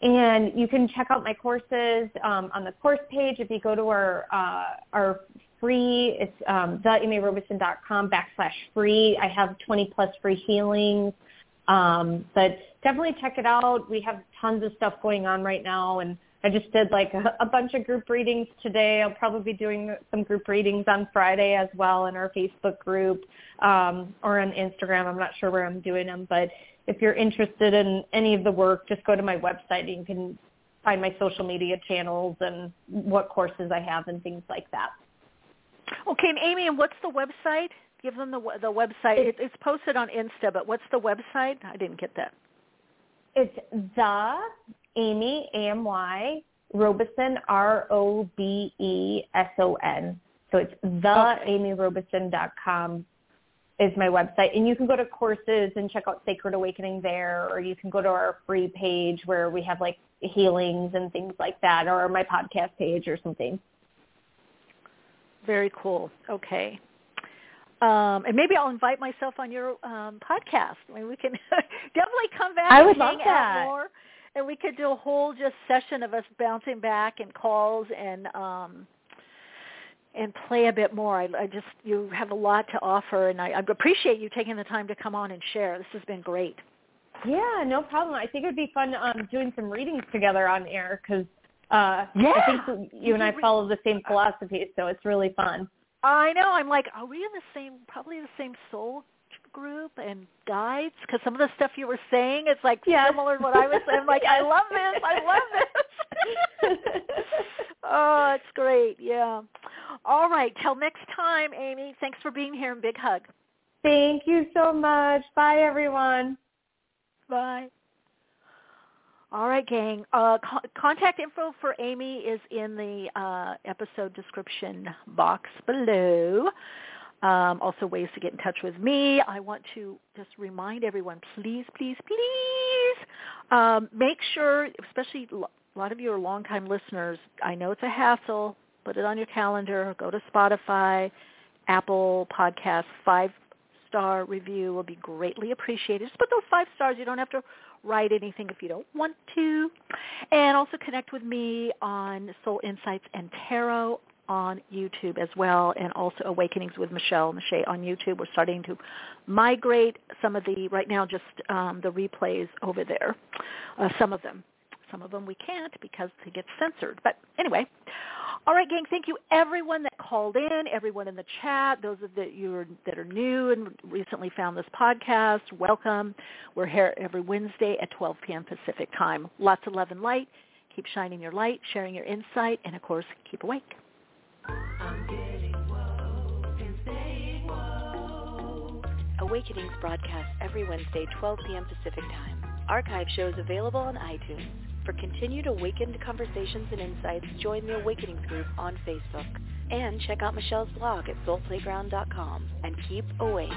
[SPEAKER 11] and you can check out my courses um, on the course page. If you go to our uh, our free, it's um, theamyrobeson.com backslash free. I have 20 plus free healings. Um, but definitely check it out. We have tons of stuff going on right now, and I just did like a, a bunch of group readings today. I'll probably be doing some group readings on Friday as well in our Facebook group um, or on Instagram. I'm not sure where I'm doing them, but if you're interested in any of the work, just go to my website and you can find my social media channels and what courses I have and things like that.
[SPEAKER 3] Okay, and Amy, and what's the website? Give them the the website. It, it's posted on Insta, but what's the website? I didn't get that.
[SPEAKER 11] It's the Amy A M Y Robeson R O B E S O N. So it's theamyrobeson.com is my website. And you can go to courses and check out Sacred Awakening there, or you can go to our free page where we have like healings and things like that, or my podcast page or something.
[SPEAKER 3] Very cool. Okay. Um, and maybe I'll invite myself on your um, podcast. I mean, we can [LAUGHS] definitely come back
[SPEAKER 11] I
[SPEAKER 3] and
[SPEAKER 11] would
[SPEAKER 3] hang
[SPEAKER 11] love
[SPEAKER 3] out
[SPEAKER 11] that.
[SPEAKER 3] more, and we could do a whole just session of us bouncing back and calls and um, and play a bit more. I, I just you have a lot to offer, and I, I appreciate you taking the time to come on and share. This has been great.
[SPEAKER 11] Yeah, no problem. I think it would be fun um, doing some readings together on air because uh,
[SPEAKER 3] Yeah.
[SPEAKER 11] I think you and I follow the same philosophy, so it's really fun.
[SPEAKER 3] I know. I'm like, are we in the same, probably the same soul group and guides? Because some of the stuff you were saying, is like
[SPEAKER 11] Yes.
[SPEAKER 3] similar to what I was saying. I'm like, I love this. I love this. [LAUGHS] oh, it's great. Yeah. All right. Till next time, Amy. Thanks for being here and big hug.
[SPEAKER 11] Thank you so much. Bye, everyone.
[SPEAKER 3] Bye. All right, gang. Uh, co- contact info for Amy is in the uh, episode description box below. Um, also, ways to get in touch with me. I want to just remind everyone, please, please, please, um, make sure, especially a lot of you are longtime listeners. I know it's a hassle. Put it on your calendar. Go to Spotify, Apple Podcasts. Five star review will be greatly appreciated. Just put those five stars. You don't have to write anything if you don't want to. And also connect with me on Soul Insights and Tarot on YouTube as well, and also Awakenings with Michele Meiche on YouTube. We're starting to migrate some of the, right now just um, the replays over there, uh, some of them. Some of them we can't because they get censored. But anyway, all right, gang. Thank you, everyone that called in, everyone in the chat, those of you are, that are new and recently found this podcast. Welcome. We're here every Wednesday at 12 p.m. Pacific time. Lots of love and light. Keep shining your light, sharing your insight, and of course, keep awake.
[SPEAKER 1] Awakenings broadcasts every Wednesday, 12 p.m. Pacific time. Archive shows available on iTunes. For continued awakened conversations and insights, join the Awakenings group on Facebook. And check out Michele's blog at soulplayground.com. And keep awake.